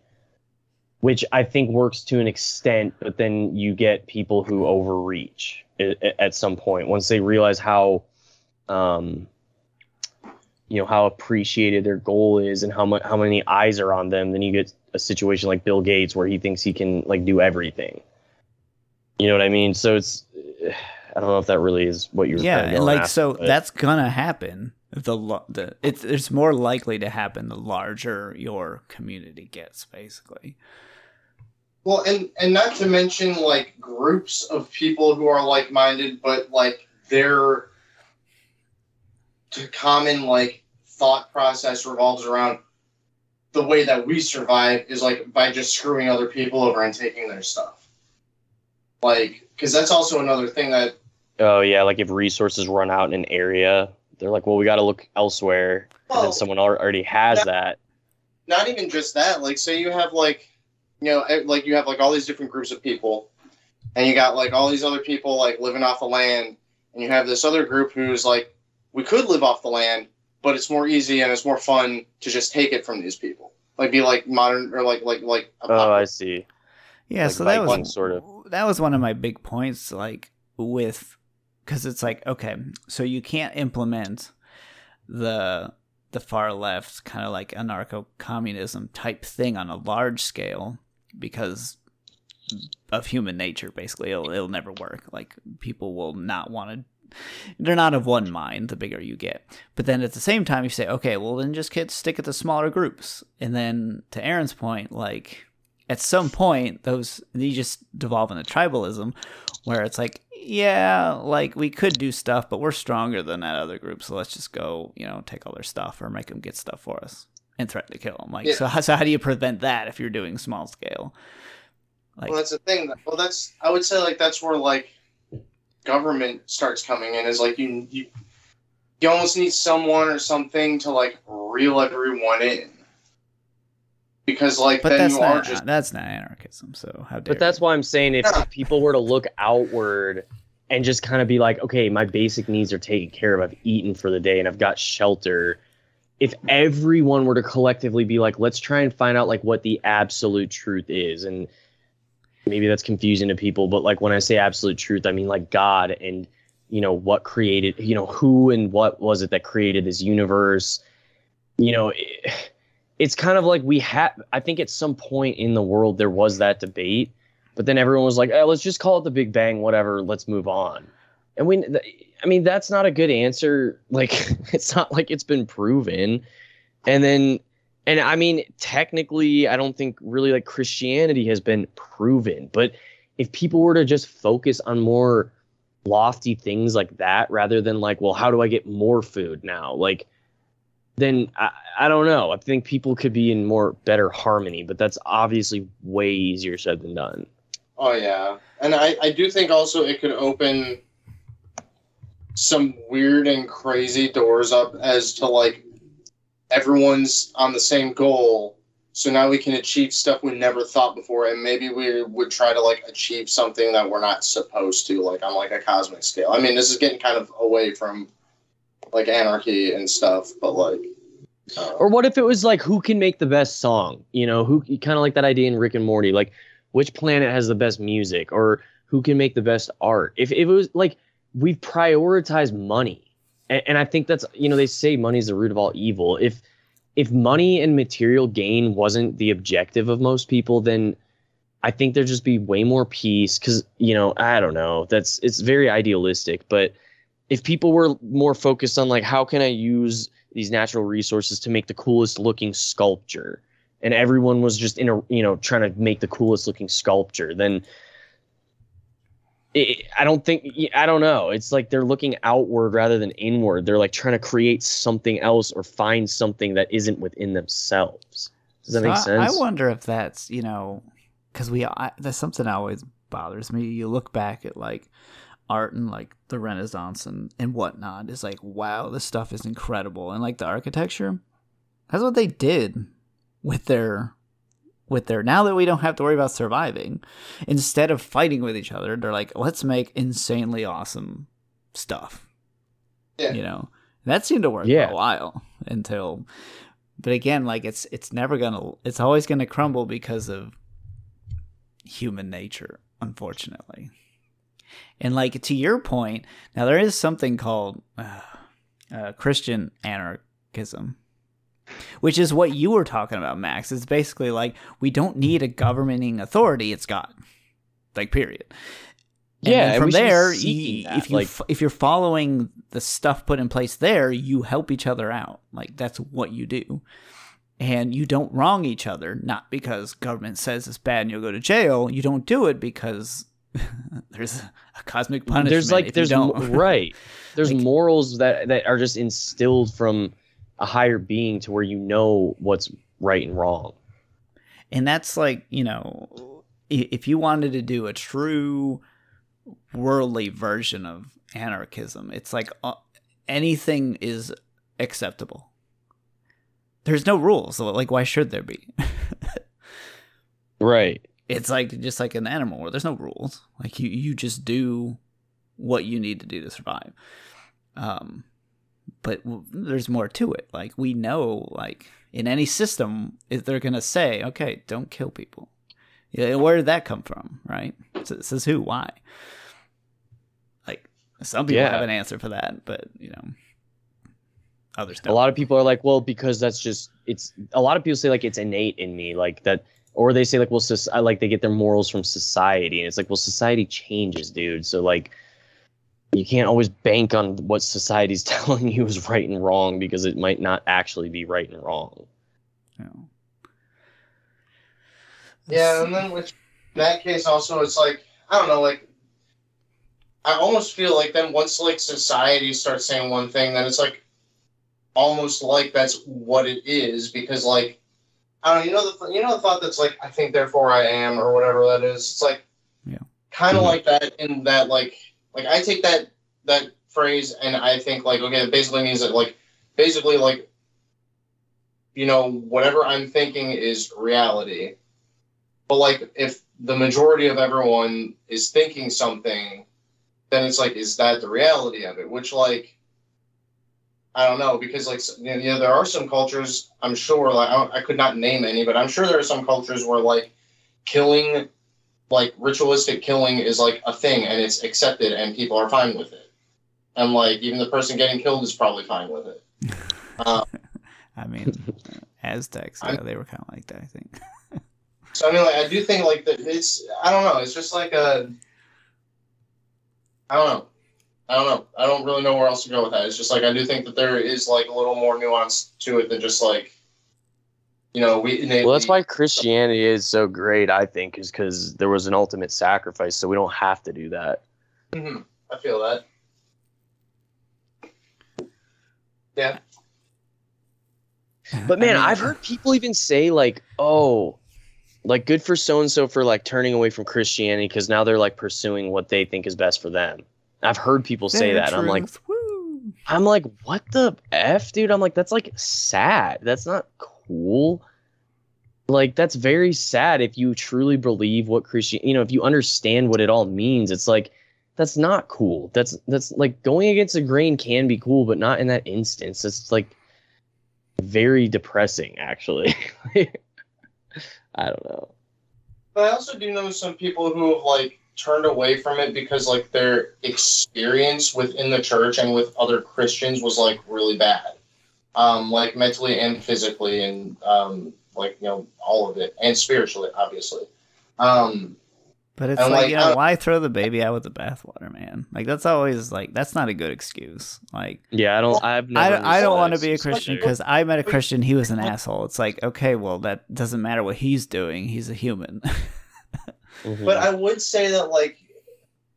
[SPEAKER 2] Which I think works to an extent, but then you get people who overreach at, at some point once they realize how, um, you know, how appreciated their goal is and how much how many eyes are on them. Then you get a situation like Bill Gates where he thinks he can like do everything. You know what I mean? So it's (sighs) I don't know if that really is what you're
[SPEAKER 1] yeah, and like
[SPEAKER 2] after,
[SPEAKER 1] so
[SPEAKER 2] but-
[SPEAKER 1] that's gonna happen. The lo- the it's it's more likely to happen the larger your community gets, basically.
[SPEAKER 3] Well, and and not to mention like groups of people who are like minded, but like their common like thought process revolves around the way that we survive is like by just screwing other people over and taking their stuff. Like, because that's also another thing that
[SPEAKER 2] oh yeah, like if resources run out in an area, they're like, well, we got to look elsewhere, and then someone already has that.
[SPEAKER 3] not even just that. Like, say you have like, you know, eh, like you have like all these different groups of people, and you got like all these other people like living off the land, and you have this other group who's like, we could live off the land, but it's more easy and it's more fun to just take it from these people. Like, be like modern or like like like.
[SPEAKER 2] Oh,
[SPEAKER 3] pop-
[SPEAKER 2] I see.
[SPEAKER 1] Yeah,
[SPEAKER 2] Like
[SPEAKER 1] so that was
[SPEAKER 2] Vikings, sort of.
[SPEAKER 1] that was one of my big points, like with because it's like okay, so you can't implement the the far left kind of like anarcho communism type thing on a large scale because of human nature. Basically, it'll it'll never work. Like people will not want to. They're not of one mind. The bigger you get, but then at the same time, you say, okay, well then just get stick it to smaller groups, and then to Aaron's point, like at some point those you just devolve into tribalism where it's like yeah like we could do stuff but we're stronger than that other group so let's just go you know take all their stuff or make them get stuff for us and threaten to kill them like
[SPEAKER 3] Yeah.
[SPEAKER 1] so, how, so how do you prevent that if you're doing small scale like
[SPEAKER 3] well, that's the thing. Well, that's I would say like that's where like government starts coming in. Is like you you you almost need someone or something to like reel everyone in. Because like
[SPEAKER 1] but
[SPEAKER 3] then
[SPEAKER 1] that's
[SPEAKER 3] you are
[SPEAKER 1] not
[SPEAKER 3] just
[SPEAKER 1] that's not anarchism so how dare
[SPEAKER 2] But that's
[SPEAKER 1] you.
[SPEAKER 2] why I'm saying if, if people were to look outward and just kind of be like, okay, my basic needs are taken care of. I've eaten for the day and I've got shelter. If everyone were to collectively be like, let's try and find out like what the absolute truth is, and maybe that's confusing to people, but like when I say absolute truth, I mean like God and you know what created, you know who and what was it that created this universe. You know, it, it's kind of like we had. I think at some point in the world there was that debate, but then everyone was like, oh, let's just call it the Big Bang, whatever. Let's move on. And we, I mean, that's not a good answer. Like, (laughs) it's not like it's been proven. And then, and I mean, technically, I don't think really like Christianity has been proven. But if people were to just focus on more lofty things like that rather than like, well, how do I get more food now? Like, then I, I don't know. I think people could be in more better harmony, but that's obviously way easier said than done.
[SPEAKER 3] Oh yeah, and I I do think also it could open some weird and crazy doors up as to like everyone's on the same goal. So now we can achieve stuff we never thought before, and maybe we would try to like achieve something that we're not supposed to, like on like a cosmic scale. I mean, this is getting kind of away from like anarchy and stuff, but like, uh,
[SPEAKER 2] Or what if it was like who can make the best song? You know, who kind of like that idea in Rick and Morty, like which planet has the best music or who can make the best art? If, if it was like we've prioritized money, and, and I think that's you know they say money is the root of all evil. If if money and material gain wasn't the objective of most people, then I think there'd just be way more peace. Because you know, I don't know, that's it's very idealistic, but if people were more focused on like how can I use these natural resources to make the coolest looking sculpture and everyone was just in a you know trying to make the coolest looking sculpture then it, i don't think i don't know it's like they're looking outward rather than inward they're like trying to create something else or find something that isn't within themselves does that
[SPEAKER 1] So
[SPEAKER 2] make
[SPEAKER 1] I-
[SPEAKER 2] sense
[SPEAKER 1] I, wonder if that's you know because we I, that's something that always bothers me. You look back at like art and like the Renaissance and and whatnot. It's like wow, this stuff is incredible, and like the architecture. That's what they did with their with their now that we don't have to worry about surviving instead of fighting with each other they're like let's make insanely awesome stuff
[SPEAKER 3] Yeah.
[SPEAKER 1] you know that seemed to work
[SPEAKER 2] Yeah.
[SPEAKER 1] for a while until but again like it's it's never gonna it's always gonna crumble because of human nature unfortunately and like to your point now there is something called uh, uh, christian anarchism which is what you were talking about max. It's basically like we don't need a governing authority. It's god. Like period. And
[SPEAKER 2] Yeah,
[SPEAKER 1] from
[SPEAKER 2] we should be
[SPEAKER 1] there you, if you
[SPEAKER 2] like-
[SPEAKER 1] f- if you're following the stuff put in place there you help each other out. Like that's what you do. And you don't wrong each other not because government says it's bad and you'll go to jail. You don't do it because (laughs) there's a cosmic punishment
[SPEAKER 2] there's like there's (laughs) right. There's
[SPEAKER 1] Like-
[SPEAKER 2] morals that that are just instilled from a higher being to where you know what's right and wrong
[SPEAKER 1] and that's like you know if you wanted to do a true worldly version of anarchism it's like uh, anything is acceptable there's no rules. So like, why should there be?
[SPEAKER 2] right.
[SPEAKER 1] It's like just like an animal where there's no rules. Like you, you just do what you need to do to survive. Um, but there's more to it. Like we know, like in any system, if they're gonna say, okay, don't kill people. Yeah, where did that come from? Right? So, says who? Why? Like some people
[SPEAKER 2] Yeah.
[SPEAKER 1] have an answer for that, but you know, others
[SPEAKER 2] a
[SPEAKER 1] don't.
[SPEAKER 2] A lot of people are like well because that's just it's a lot of people say like it's innate in me like that or they say like well I like they get their morals from society and it's like well society changes dude so like you can't always bank on what society's (laughs) telling you is right and wrong because it might not actually be right and wrong
[SPEAKER 1] Yeah.
[SPEAKER 3] Yeah, and then with that case also it's like I don't know, like I almost feel like then once like society starts saying one thing, then it's like almost like that's what it is because like I don't know, you know the you know the thought that's like I think therefore I am or whatever that is. It's like
[SPEAKER 1] Yeah.
[SPEAKER 3] kind of
[SPEAKER 2] Mhm.
[SPEAKER 3] like that in that like like I take that that phrase and I think like okay, it basically means that like basically like you know whatever I'm thinking is reality. But like, if the majority of everyone is thinking something, then it's like, is that the reality of it? Which like, I don't know because like, you know, there are some cultures I'm sure like I, I could not name any, but I'm sure there are some cultures where like killing, like ritualistic killing is like a thing and it's accepted and people are fine with it, and like even the person getting killed is probably fine with it. (laughs) Um,
[SPEAKER 1] I mean, (laughs) Aztecs, yeah, they were kind of like that. I think.
[SPEAKER 3] So I mean, like, I do think like that. It's I don't know. It's just like a. I don't know. I don't know. I don't really know where else to go with that. It's just like I do think that there is like a little more nuance to it than just like. You know, we. Innately,
[SPEAKER 2] well that's why christianity is so great i think is because there was an ultimate sacrifice so we don't have to do that
[SPEAKER 3] Mhm. I feel that. Yeah.
[SPEAKER 2] But man,
[SPEAKER 1] I mean,
[SPEAKER 2] I've heard people even say like, "Oh, like good for so and so for like turning away from Christianity because now they're like pursuing what they think is best for them." I've heard people say that. and I'm like,
[SPEAKER 1] woo.
[SPEAKER 2] I'm like, what the f, dude? I'm like, that's like sad. That's not cool. Like that's very sad if you truly believe what Christian, you know, if you understand what it all means. It's like that's not cool. That's that's like going against the grain can be cool, but not in that instance. It's like very depressing, actually. (laughs) I don't know.
[SPEAKER 3] But I also do know some people who have like turned away from it because like their experience within the church and with other Christians was like really bad, um, like mentally and physically, and um, like you know all of it, and spiritually, obviously. Um,
[SPEAKER 1] But it's like,
[SPEAKER 3] like,
[SPEAKER 1] you know,
[SPEAKER 3] I-
[SPEAKER 1] why throw the baby out with the bathwater, man? Like that's always like that's not a good excuse. Like
[SPEAKER 2] Yeah, I don't. I've never.
[SPEAKER 1] I, I don't want to be a Christian because I met a Christian. He was an (laughs) asshole. It's like okay, well that doesn't matter what he's doing. He's a human. (laughs)
[SPEAKER 2] Mhm.
[SPEAKER 3] but I would say that like,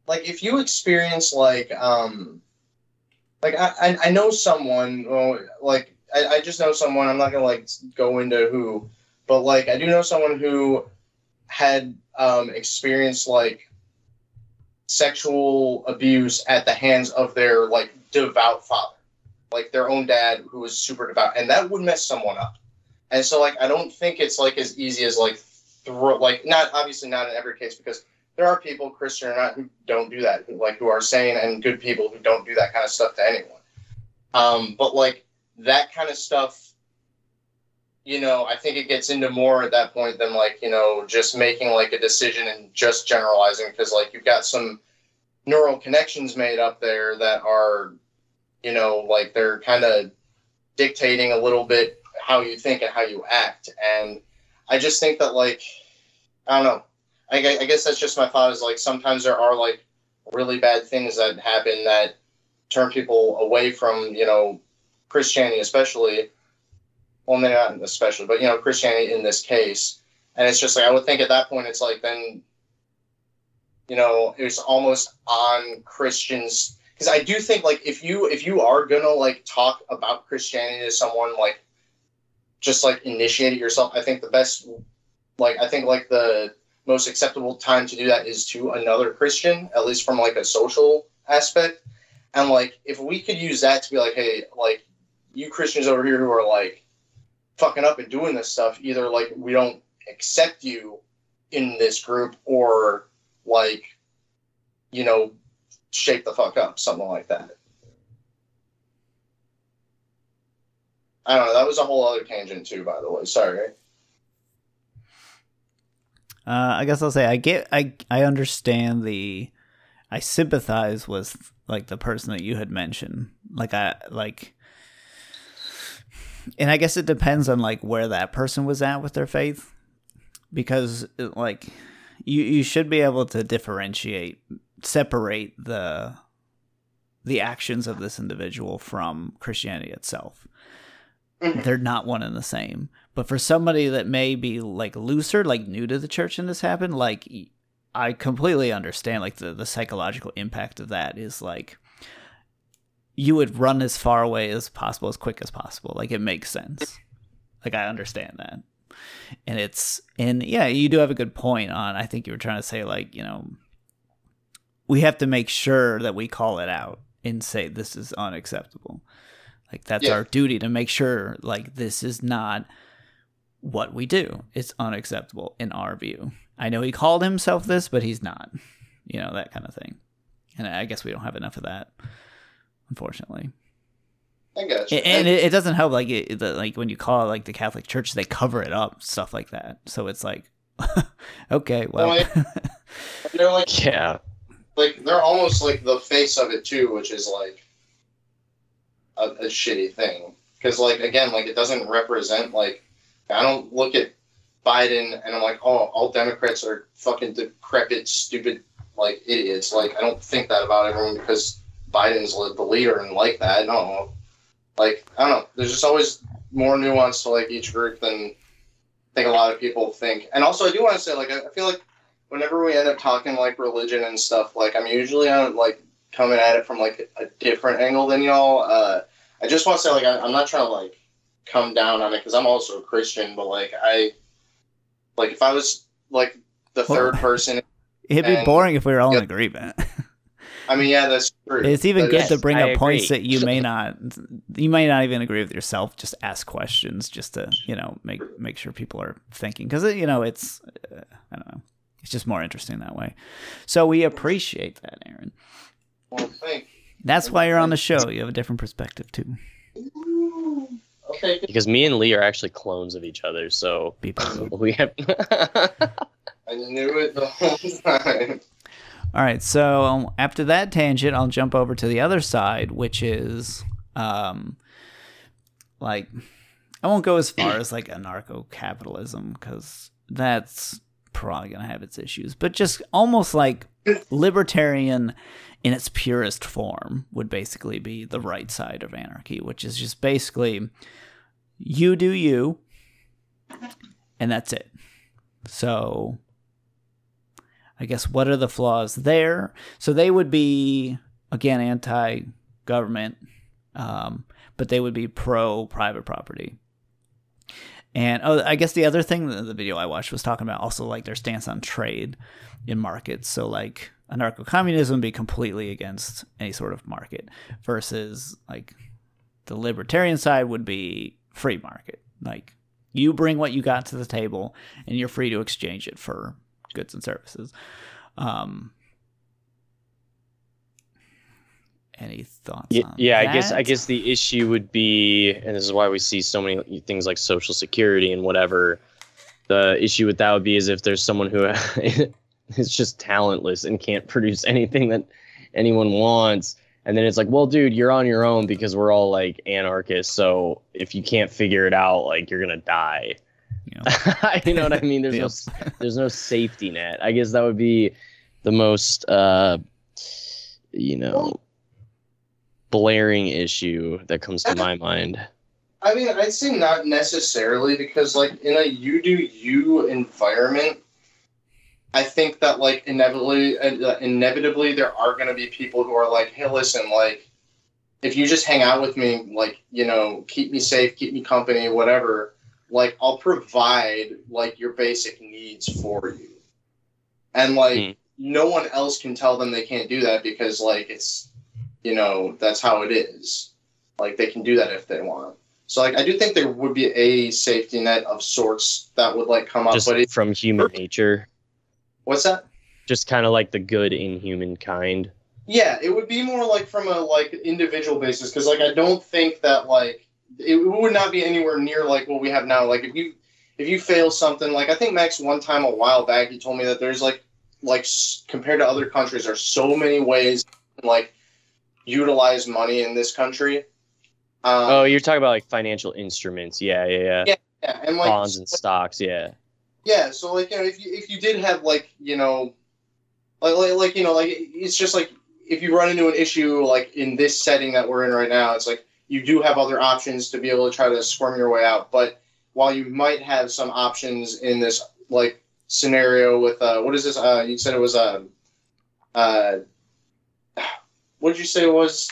[SPEAKER 3] like if you experience like, um, like I I, I know someone, well, like I, I just know someone. I'm not gonna like go into who, but like I do know someone who had um experienced like sexual abuse at the hands of their like devout father, like their own dad who was super devout, and that would mess someone up. And so like I don't think it's like as easy as like throw like not obviously not in every case because there are people Christian or not who don't do that, who, like who are sane and good people who don't do that kind of stuff to anyone. Um, but like that kind of stuff, you know, I think it gets into more at that point than like you know just making like a decision and just generalizing because like you've got some neural connections made up there that are, you know, like they're kind of dictating a little bit how you think and how you act and I just think that like I don't know. I, I guess that's just my thought. Is like sometimes there are like really bad things that happen that turn people away from you know Christianity, especially. Well, maybe not especially, but you know Christianity in this case, and it's just like I would think at that point it's like then, you know, it's almost on Christians because I do think like if you if you are gonna like talk about Christianity to someone like just like initiate it yourself. I think the best, like I think like the most acceptable time to do that is to another Christian, at least from like a social aspect. And like if we could use that to be like, hey, like you Christians over here who are like fucking up and doing this stuff, either like we don't accept you in this group or like you know shake the fuck up, something like that. I don't know. That was a whole other tangent too, by the way. Sorry.
[SPEAKER 1] Uh, I guess I'll say I get I I understand the I sympathize with like the person that you had mentioned. Like I like and I guess it depends on like where that person was at with their faith because like you you should be able to differentiate separate the the actions of this individual from Christianity itself.
[SPEAKER 3] Mhm.
[SPEAKER 1] They're not one and the same. But for somebody that may be like looser, like new to the church and this happened, like I completely understand like the, the psychological impact of that is like you would run as far away as possible, as quick as possible. Like it makes sense. Like I understand that. And it's and yeah, you do have a good point on I think you were trying to say like, you know, we have to make sure that we call it out and say this is unacceptable. Like that's
[SPEAKER 3] Yeah.
[SPEAKER 1] our duty to make sure like this is not what we do. It's unacceptable in our view. I know he called himself this, but he's not. You know, that kind of thing. And I guess we don't have enough of that, unfortunately.
[SPEAKER 3] I guess.
[SPEAKER 1] A- And it, it doesn't help, like, it, the, like when you call it like the Catholic Church, they cover it up, stuff like that. So it's like, (laughs) okay, well,
[SPEAKER 3] Well, (laughs) they're like
[SPEAKER 2] Yeah.
[SPEAKER 3] like they're almost like the face of it too, which is like a, a shitty thing. Because like again, like it doesn't represent like I don't look at Biden and I'm like, oh, all Democrats are fucking decrepit, stupid, like idiots. Like I don't think that about everyone because Biden's the leader and like that. No, like I don't know. There's just always more nuance to like each group than I think a lot of people think. And also, I do want to say, like, I feel like whenever we end up talking like religion and stuff, like I'm usually on like coming at it from like a different angle than y'all. Uh, I just want to say, like, I, I'm not trying to like come down on it because I'm also a Christian, but like I, like if I was like the
[SPEAKER 1] Well-
[SPEAKER 3] third person, (laughs)
[SPEAKER 1] it'd be boring if we were all in agreement. (laughs)
[SPEAKER 3] I mean, yeah, that's true.
[SPEAKER 1] It's even
[SPEAKER 3] That
[SPEAKER 1] good
[SPEAKER 3] is-
[SPEAKER 1] to bring
[SPEAKER 2] I
[SPEAKER 1] up points that you may not, you may not even agree with yourself. Just ask questions, just to you know make make sure people are thinking because you know it's uh, I don't know, it's just more interesting that way. So we appreciate that, Aaron.
[SPEAKER 3] Well, thank
[SPEAKER 1] That's why you're on the show. You have a different perspective too.
[SPEAKER 3] Okay,
[SPEAKER 2] Because me and Lee are actually clones of each other, so
[SPEAKER 1] Beep, boop. (laughs)
[SPEAKER 2] we have.
[SPEAKER 3] I knew it the whole time.
[SPEAKER 1] All right, so um, after that tangent, I'll jump over to the other side, which is um, like I won't go as far as like anarcho capitalism because that's probably gonna have its issues, but just almost like libertarian in its purest form would basically be the right side of anarchy, which is just basically you do you, and that's it. So I guess what are the flaws there? So they would be again anti-government, um, but they would be pro-private property. And oh, I guess the other thing the video I watched was talking about also like their stance on trade in markets. So like anarcho-communism would be completely against any sort of market, versus like the libertarian side would be free market. Like you bring what you got to the table, and you're free to exchange it for goods and services. Um, any thoughts?
[SPEAKER 2] Yeah,
[SPEAKER 1] on
[SPEAKER 2] yeah, I guess I guess the issue would be, and this is why we see so many things like social security and whatever. The issue with that would be is if there's someone who (laughs) is just talentless and can't produce anything that anyone wants, and then it's like, well, dude, you're on your own because we're all like anarchists. So if you can't figure it out, like you're gonna die.
[SPEAKER 1] You (laughs) know,
[SPEAKER 2] you know what I mean? There's no there's no safety net. I guess that would be the most uh you know blaring issue that comes to my mind.
[SPEAKER 3] I mean, I'd say not necessarily because, like, in a you do you environment, I think that like inevitably, uh, inevitably, there are going to be people who are like, "Hey, listen, like, if you just hang out with me, like, you know, keep me safe, keep me company, whatever, like, I'll provide like your basic needs for you," and like,
[SPEAKER 2] Hmm.
[SPEAKER 3] no one else can tell them they can't do that because, like, it's, you know, that's how it is. Like, they can do that if they want. So like I do think there would be a safety net of sorts that would like come up,
[SPEAKER 2] just
[SPEAKER 3] but it,
[SPEAKER 2] from human nature,
[SPEAKER 3] what's that?
[SPEAKER 2] just kind of like the good in humankind.
[SPEAKER 3] Yeah, it would be more like from a like individual basis because like I don't think that like it would not be anywhere near like what we have now. Like if you if you fail something, like I think Max one time a while back he told me that there's like like compared to other countries, there's so many ways like utilize money in this country. Um,
[SPEAKER 2] Oh, you're talking about like financial instruments. Yeah, yeah, yeah.
[SPEAKER 3] Yeah, yeah, and like
[SPEAKER 2] Bonds and stocks. Yeah.
[SPEAKER 3] Yeah, so like you know, if you if you did have like you know, like like, like you know, like it's just like if you run into an issue like in this setting that we're in right now, it's like you do have other options to be able to try to squirm your way out. But while you might have some options in this like scenario with uh, what is this? Uh, you said it was uh, uh, what did you say it was?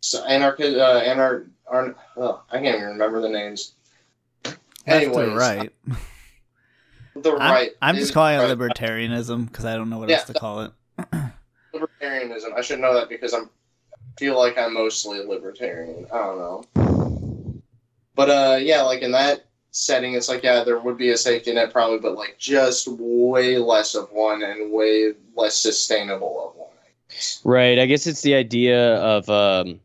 [SPEAKER 3] So anarchist, uh, anar, ar, oh, I can't even remember the names.
[SPEAKER 1] Anyway, right. (laughs)
[SPEAKER 3] the
[SPEAKER 1] I'm,
[SPEAKER 3] right.
[SPEAKER 1] I'm just calling it libertarianism because I don't know what
[SPEAKER 3] Yeah,
[SPEAKER 1] else to call it.
[SPEAKER 3] libertarianism. I should know that because I'm feel like I'm mostly a libertarian. I don't know. But uh yeah, like in that setting it's like yeah, there would be a safety net probably, but like just way less of one and way less sustainable of one.
[SPEAKER 2] Right. I guess it's the idea of, um,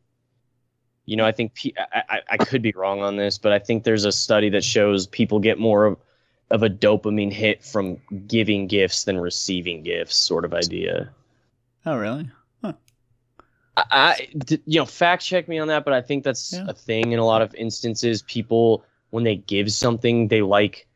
[SPEAKER 2] you know, I think pe- I, I, I could be wrong on this, but I think there's a study that shows people get more of, of a dopamine hit from giving gifts than receiving gifts, sort of idea.
[SPEAKER 1] Oh, really?
[SPEAKER 2] I, I d- you know, fact check me on that, but I think that's
[SPEAKER 1] Yeah.
[SPEAKER 2] a thing in a lot of instances. People, when they give something, they like,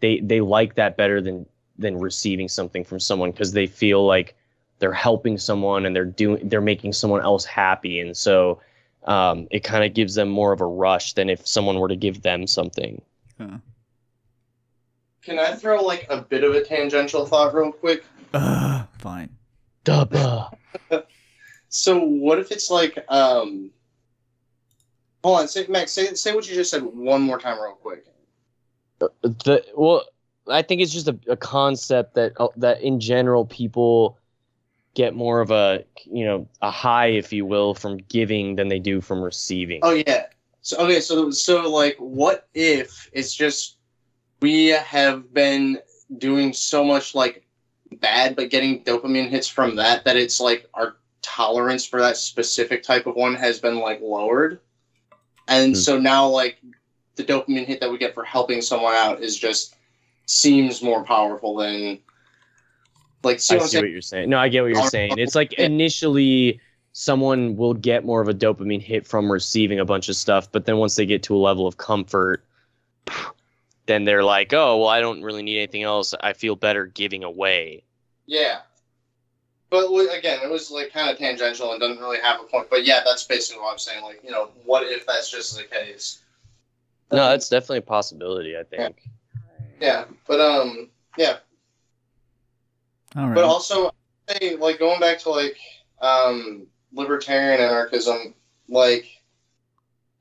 [SPEAKER 2] they they like that better than than receiving something from someone because they feel like they're helping someone and they're doing they're making someone else happy, and so um, it kind of gives them more of a rush than if someone were to give them something.
[SPEAKER 3] Can I throw like a bit of a tangential thought real quick?
[SPEAKER 1] Uh, fine.
[SPEAKER 2] Duh. (laughs)
[SPEAKER 3] So what if it's like um Hold on, say Max, say say what you just said one more time real quick.
[SPEAKER 2] the well i think it's just a, a concept that uh, that in general people get more of a you know a high if you will from giving than they do from receiving
[SPEAKER 3] Oh yeah. So okay, so so like, what if it's just we have been doing so much like bad, but getting dopamine hits from that that it's like our tolerance for that specific type of one has been like lowered, and
[SPEAKER 2] Hmm.
[SPEAKER 3] so now like the dopamine hit that we get for helping someone out is just seems more powerful than like see
[SPEAKER 2] i
[SPEAKER 3] what
[SPEAKER 2] see what you're saying. No i get what you're saying. It's like (laughs) initially someone will get more of a dopamine hit from receiving a bunch of stuff but then once they get to a level of comfort then they're like oh well i don't really need anything else. I feel better giving away.
[SPEAKER 3] Yeah. But again, it was like kind of tangential and doesn't really have a point. But yeah, that's basically what I'm saying. Like, you know, what if that's just the case?
[SPEAKER 2] no that's definitely a possibility i think
[SPEAKER 3] yeah. But um, yeah.
[SPEAKER 1] All right.
[SPEAKER 3] But also, hey, like going back to like um libertarian anarchism, like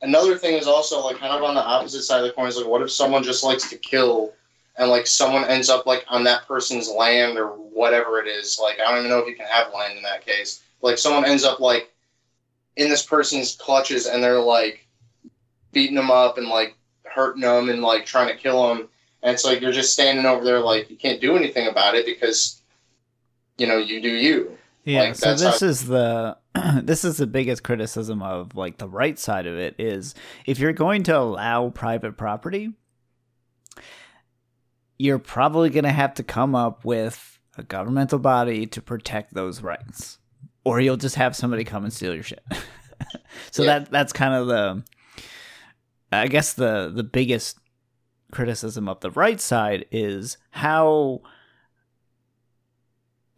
[SPEAKER 3] another thing is also like kind of on the opposite side of the coin is like, what if someone just likes to kill? And like someone ends up like on that person's land or whatever it is. Like I don't even know if you can have land in that case. Like someone ends up like in this person's clutches and they're like beating them up and like hurting them and like trying to kill them. And it's like you're just standing over there like you can't do anything about it because you know you do you.
[SPEAKER 1] Yeah,
[SPEAKER 3] Like,
[SPEAKER 1] so this
[SPEAKER 3] how-
[SPEAKER 1] is the (clears throat) this is the biggest criticism of like the right side of it is if you're going to allow private property, you're probably going to have to come up with a governmental body to protect those rights, or you'll just have somebody come and steal your shit. (laughs) so
[SPEAKER 3] Yeah.
[SPEAKER 1] that that's kind of the, I guess the the biggest criticism of the right side is how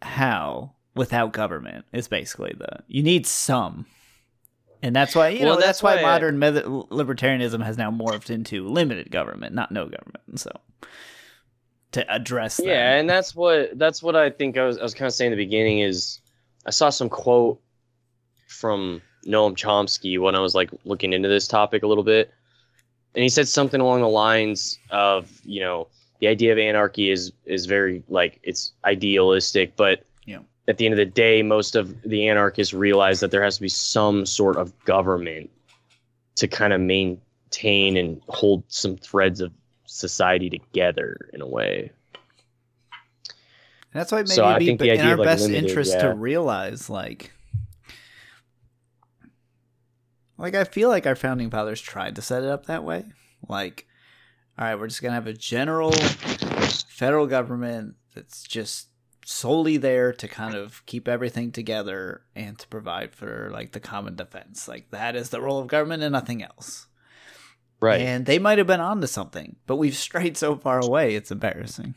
[SPEAKER 1] how without government is basically the you need some and that's why you
[SPEAKER 2] Well,
[SPEAKER 1] know that's,
[SPEAKER 2] that's
[SPEAKER 1] why,
[SPEAKER 2] why-
[SPEAKER 1] modern med- libertarianism has now morphed into limited government not no government so to address that.
[SPEAKER 2] Yeah, and that's what that's what I think I was I was kind of saying in the beginning is I saw some quote from Noam Chomsky when I was like looking into this topic a little bit. And he said something along the lines of, you know, the idea of anarchy is is very like it's idealistic, but
[SPEAKER 1] Yeah.
[SPEAKER 2] at the end of the day, most of the anarchists realize that there has to be some sort of government to kind of maintain and hold some threads of society together in a way.
[SPEAKER 1] And that's why maybe
[SPEAKER 2] So I
[SPEAKER 1] it'd
[SPEAKER 2] think
[SPEAKER 1] be in our
[SPEAKER 2] like,
[SPEAKER 1] best
[SPEAKER 2] limited,
[SPEAKER 1] interest
[SPEAKER 2] yeah.
[SPEAKER 1] to realize, like, like I feel like our founding fathers tried to set it up that way. Like, all right, we're just gonna have a general federal government that's just solely there to kind of keep everything together and to provide for like the common defense. Like that is the role of government and nothing else.
[SPEAKER 2] Right.
[SPEAKER 1] And they might have been onto something, but we've strayed so far away. It's embarrassing.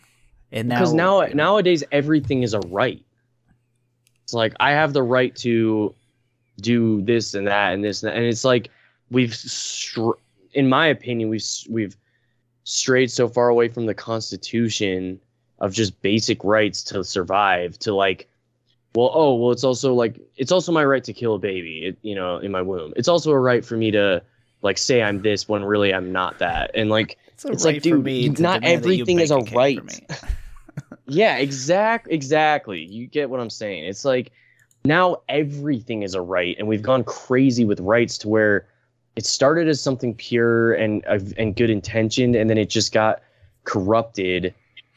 [SPEAKER 1] And now,
[SPEAKER 2] because now nowadays everything is a right. It's like I have the right to do this and that and this and, that. and it's like we've, str- in my opinion, we've we've strayed so far away from the Constitution of just basic rights to survive to like, well, oh, well, it's also like it's also my right to kill a baby, it, you know, in my womb. It's also a right for me to like say I'm this when really I'm not that, and like
[SPEAKER 1] It's,
[SPEAKER 2] It's
[SPEAKER 1] right
[SPEAKER 2] like, dude, not
[SPEAKER 1] demand that you
[SPEAKER 2] everything is a right. (laughs) (laughs) Yeah, exact exactly. You get what I'm saying. It's like now everything is a right and we've gone crazy with rights to where it started as something pure and and good intentioned and then it just got corrupted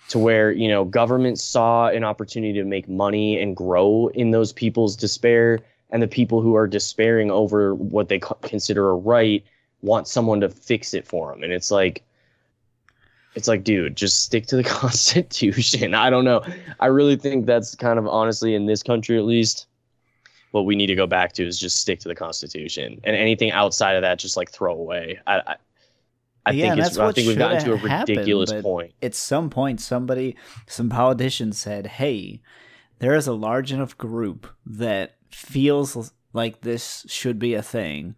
[SPEAKER 2] to where, you know, government saw an opportunity to make money and grow in those people's despair and the people who are despairing over what they consider a right want someone to fix it for them and it's like it's like, dude, just stick to the (laughs) Constitution. I don't know. I really think that's kind of honestly in this country at least what we need to go back to is just stick to the Constitution, and anything outside of that, just like throw away. I, I, I
[SPEAKER 1] Yeah,
[SPEAKER 2] think it's. I think we've gotten to a
[SPEAKER 1] shoulda happened,
[SPEAKER 2] ridiculous point.
[SPEAKER 1] At some point, somebody, some politician said, "Hey, there is a large enough group that feels like this should be a thing.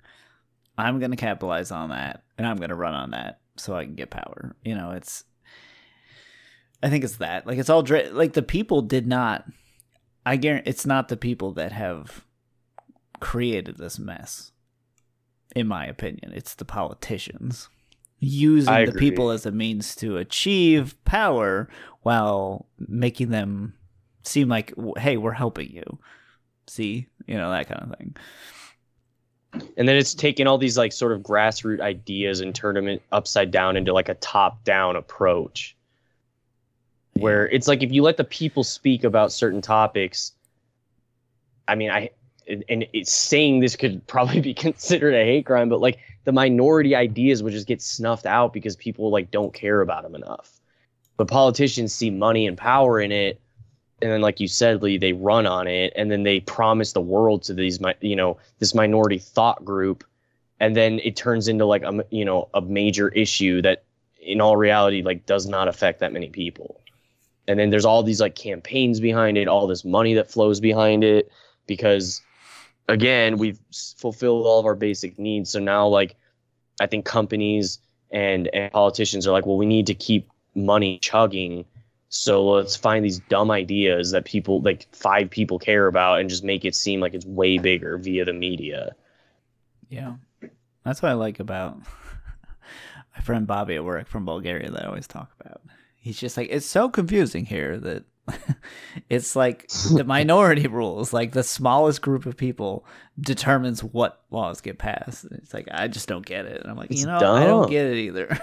[SPEAKER 1] I'm going to capitalize on that, and I'm going to run on that so I can get power." You know, it's. I think it's that. Like it's all dra- like the people did not. I guarantee it's not the people that have created this mess. In my opinion, it's the politicians using the people as a means to achieve power while making them seem like, hey, we're helping you. See, you know that kind of thing.
[SPEAKER 2] And then it's taken all these like sort of grassroots ideas and turned them upside down into like a top down approach. Where it's like if you let the people speak about certain topics, I mean, I and- and it's saying this could (laughs) probably be considered a hate crime, but like the minority ideas would just get snuffed out because people like don't care about them enough. But politicians see money and power in it, and then like you said, Lee, they run on it, and then they promise the world to these, you know, this minority thought group, and then it turns into like a you know a major issue that in all reality like does not affect that many people. And then there's all these like campaigns behind it all this money that flows behind it because again we've fulfilled all of our basic needs. So now like i think companies and and politicians are like well we need to keep money chugging so let's find these dumb ideas that people like five people care about and just make it seem like it's way bigger via the media
[SPEAKER 1] Yeah. That's what I like about (laughs) my friend Bobby at work from Bulgaria that I always talk about. He's just like, it's so confusing here that (laughs) it's like the minority (laughs) rules, like the smallest group of people determines what laws get passed. It's like, I just don't get it. And I'm like,
[SPEAKER 2] It's
[SPEAKER 1] you know, I don't get it either.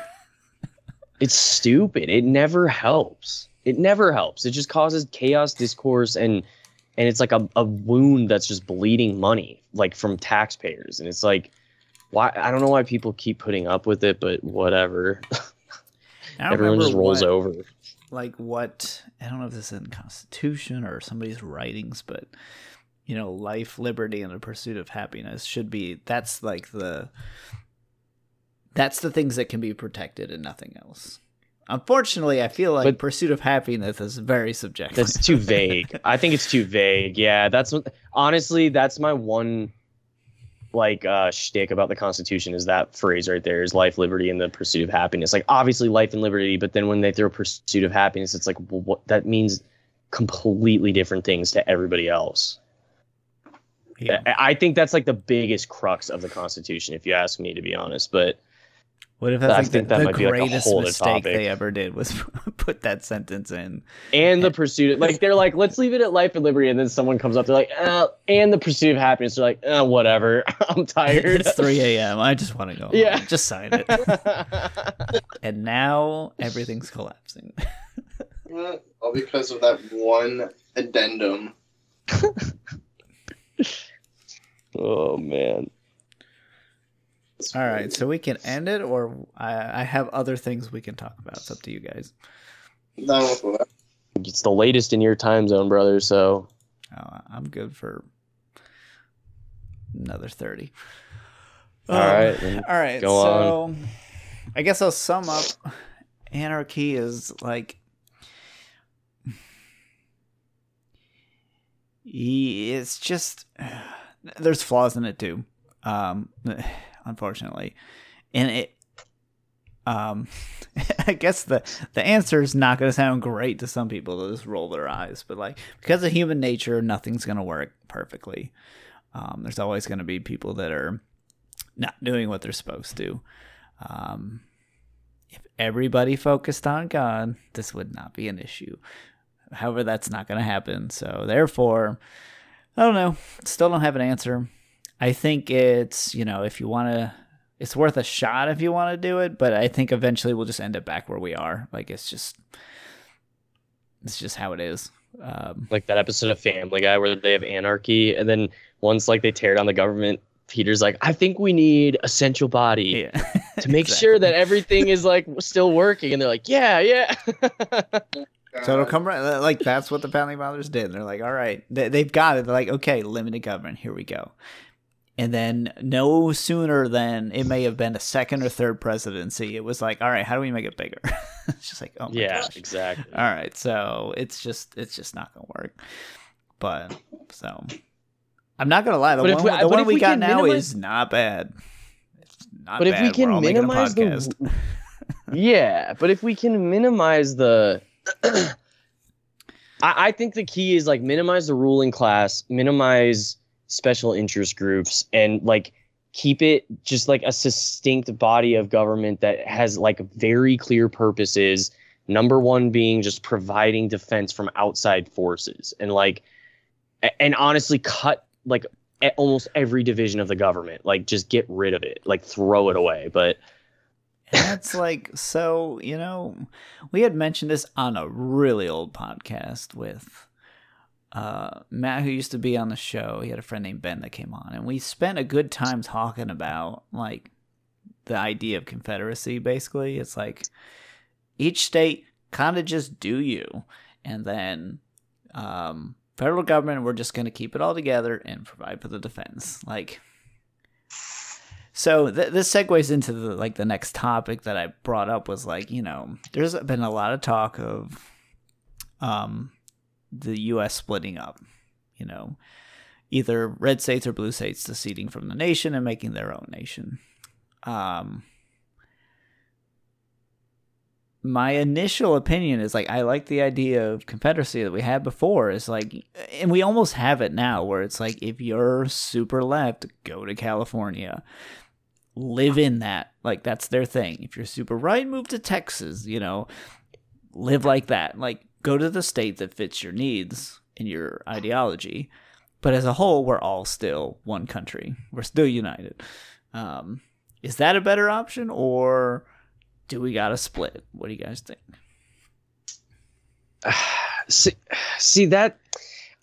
[SPEAKER 2] it's stupid. It never helps. It never helps. It just causes chaos, discourse, and and it's like a, a wound that's just bleeding money, like from taxpayers. And it's like, why? I don't know why people keep putting up with it, but whatever. Everyone just rolls
[SPEAKER 1] what-
[SPEAKER 2] over.
[SPEAKER 1] like what I don't know if this is in the Constitution or somebody's writings, but you know, life, liberty, and the pursuit of happiness should be that's like the that's the things that can be protected and nothing else. Unfortunately, I feel like
[SPEAKER 2] But-
[SPEAKER 1] pursuit of happiness is very subjective.
[SPEAKER 2] That's too (laughs) vague. I think it's too vague. Yeah, that's. Honestly, that's my one like uh shtick about the Constitution is that phrase right there is life, liberty, and the pursuit of happiness. Like obviously life and liberty, but then when they throw pursuit of happiness, it's like well, what that means completely different things to everybody else.
[SPEAKER 1] Yeah.
[SPEAKER 2] I I think that's like the biggest crux of the Constitution, if you ask me, to be honest. But
[SPEAKER 1] What if that's
[SPEAKER 2] I
[SPEAKER 1] like
[SPEAKER 2] think
[SPEAKER 1] the,
[SPEAKER 2] that
[SPEAKER 1] the
[SPEAKER 2] might be, like, a
[SPEAKER 1] greatest
[SPEAKER 2] whole
[SPEAKER 1] mistake
[SPEAKER 2] topic.
[SPEAKER 1] they ever did was (laughs) put that sentence in?
[SPEAKER 2] and the pursuit of, like they're like let's leave it at life and liberty and then someone comes up they're like uh, and the pursuit of happiness they're like uh, whatever (laughs) i'm tired (laughs)
[SPEAKER 1] It's 3 a.m. I just want to go.
[SPEAKER 2] Yeah.
[SPEAKER 1] home. Just sign it. and now everything's collapsing.
[SPEAKER 3] All because of that one addendum.
[SPEAKER 2] oh man
[SPEAKER 1] All right, so we can end it, or I, I have other things we can talk about. It's up to you guys.
[SPEAKER 3] Done with that.
[SPEAKER 2] it's the latest in your time zone brother so
[SPEAKER 1] Oh, I'm good for another 30.
[SPEAKER 2] All
[SPEAKER 1] um,
[SPEAKER 2] right,
[SPEAKER 1] all right.
[SPEAKER 2] Go
[SPEAKER 1] so I guess I'll sum up. Anarchy is like it's just (sighs) there's flaws in it too. Um unfortunately. And it um (laughs) I guess the the answer is not going to sound great to some people. They'll just roll their eyes, but like because of human nature, nothing's going to work perfectly. Um, there's always going to be people that are not doing what they're supposed to. Um, if everybody focused on God, this would not be an issue. However, that's not going to happen. So, therefore, I don't know. Still don't have an answer. I think it's, you know, if you want to, it's worth a shot if you want to do it, but I think eventually we'll just end up back where we are. Like, it's just, it's just how it is. Um,
[SPEAKER 2] like that episode of family guy where they have anarchy and then once like they tear down the government peter's like i think we need a central body
[SPEAKER 1] yeah. (laughs)
[SPEAKER 2] to make sure that everything is like still working and they're like yeah yeah (laughs)
[SPEAKER 1] So it'll come right, like that's what the founding fathers did. They're like, all right, they, they've got it. They're like, okay, limited government, here we go. And then no sooner than it may have been a second or third presidency, it was like, all right, how do we make it bigger? (laughs) it's just like, oh my
[SPEAKER 2] yeah
[SPEAKER 1] gosh.
[SPEAKER 2] exactly
[SPEAKER 1] All right, so it's just it's just not gonna work. But so I'm not gonna lie, the
[SPEAKER 2] But
[SPEAKER 1] one,
[SPEAKER 2] we-
[SPEAKER 1] the one we,
[SPEAKER 2] we
[SPEAKER 1] got now
[SPEAKER 2] minimize-
[SPEAKER 1] is not bad. It's not
[SPEAKER 2] but if
[SPEAKER 1] bad.
[SPEAKER 2] we can
[SPEAKER 1] We're all making a
[SPEAKER 2] minimize the (laughs) yeah but if we can minimize the (clears throat) I, I think the key is like minimize the ruling class minimize special interest groups and like keep it just like a distinct body of government that has like very clear purposes number one being just providing defense from outside forces and like and honestly cut like almost every division of the government like just get rid of it like throw it away but
[SPEAKER 1] that's like so, you know, we had mentioned this on a really old podcast with uh Matt who used to be on the show. He had a friend named Ben that came on and we spent a good time talking about like the idea of confederacy basically. It's like each state kind of just do you and then um federal government we're just going to keep it all together and provide for the defense. Like so th- this segues into the like the next topic that I brought up was like you know there's been a lot of talk of um the U.S. splitting up, you know, either red states or blue states seceding from the nation and making their own nation. Um, my initial opinion is like I like the idea of confederacy that we had before. Is like, and we almost have it now, where it's like if you're super left, go to California live in that. Like that's their thing. If you're super right, move to Texas, you know. Live like that. Like go to the state that fits your needs and your ideology. But as a whole, we're all still one country. We're still united. Um, is that a better option or do we got to split? What do you guys think? (sighs)
[SPEAKER 2] see, see that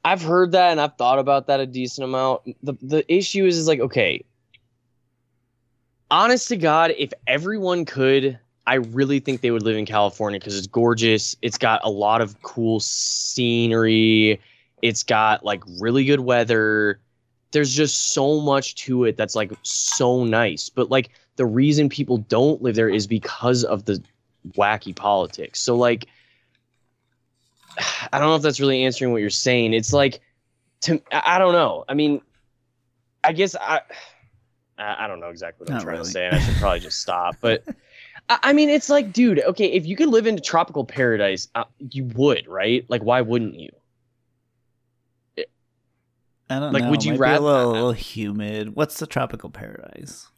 [SPEAKER 2] I've heard that and I've thought about that a decent amount. The the issue is is like okay. Honest to God, if everyone could, I really think they would live in California because it's gorgeous. It's got a lot of cool scenery. It's got like really good weather. There's just so much to it that's like so nice. But like the reason people don't live there is because of the wacky politics. So like (sighs) I don't know if that's really answering what you're saying. It's like to I don't know. I mean, I guess I (sighs) I I don't know exactly what I'm
[SPEAKER 1] Not
[SPEAKER 2] trying
[SPEAKER 1] really.
[SPEAKER 2] to say, and I should probably just stop. But (laughs) I mean, it's like, dude, okay, if you could live in a tropical paradise, uh, you would, right? Like, why wouldn't you?
[SPEAKER 1] I don't know.
[SPEAKER 2] Like,
[SPEAKER 1] know.
[SPEAKER 2] would you rather-
[SPEAKER 1] a little, little humid? What's the tropical paradise?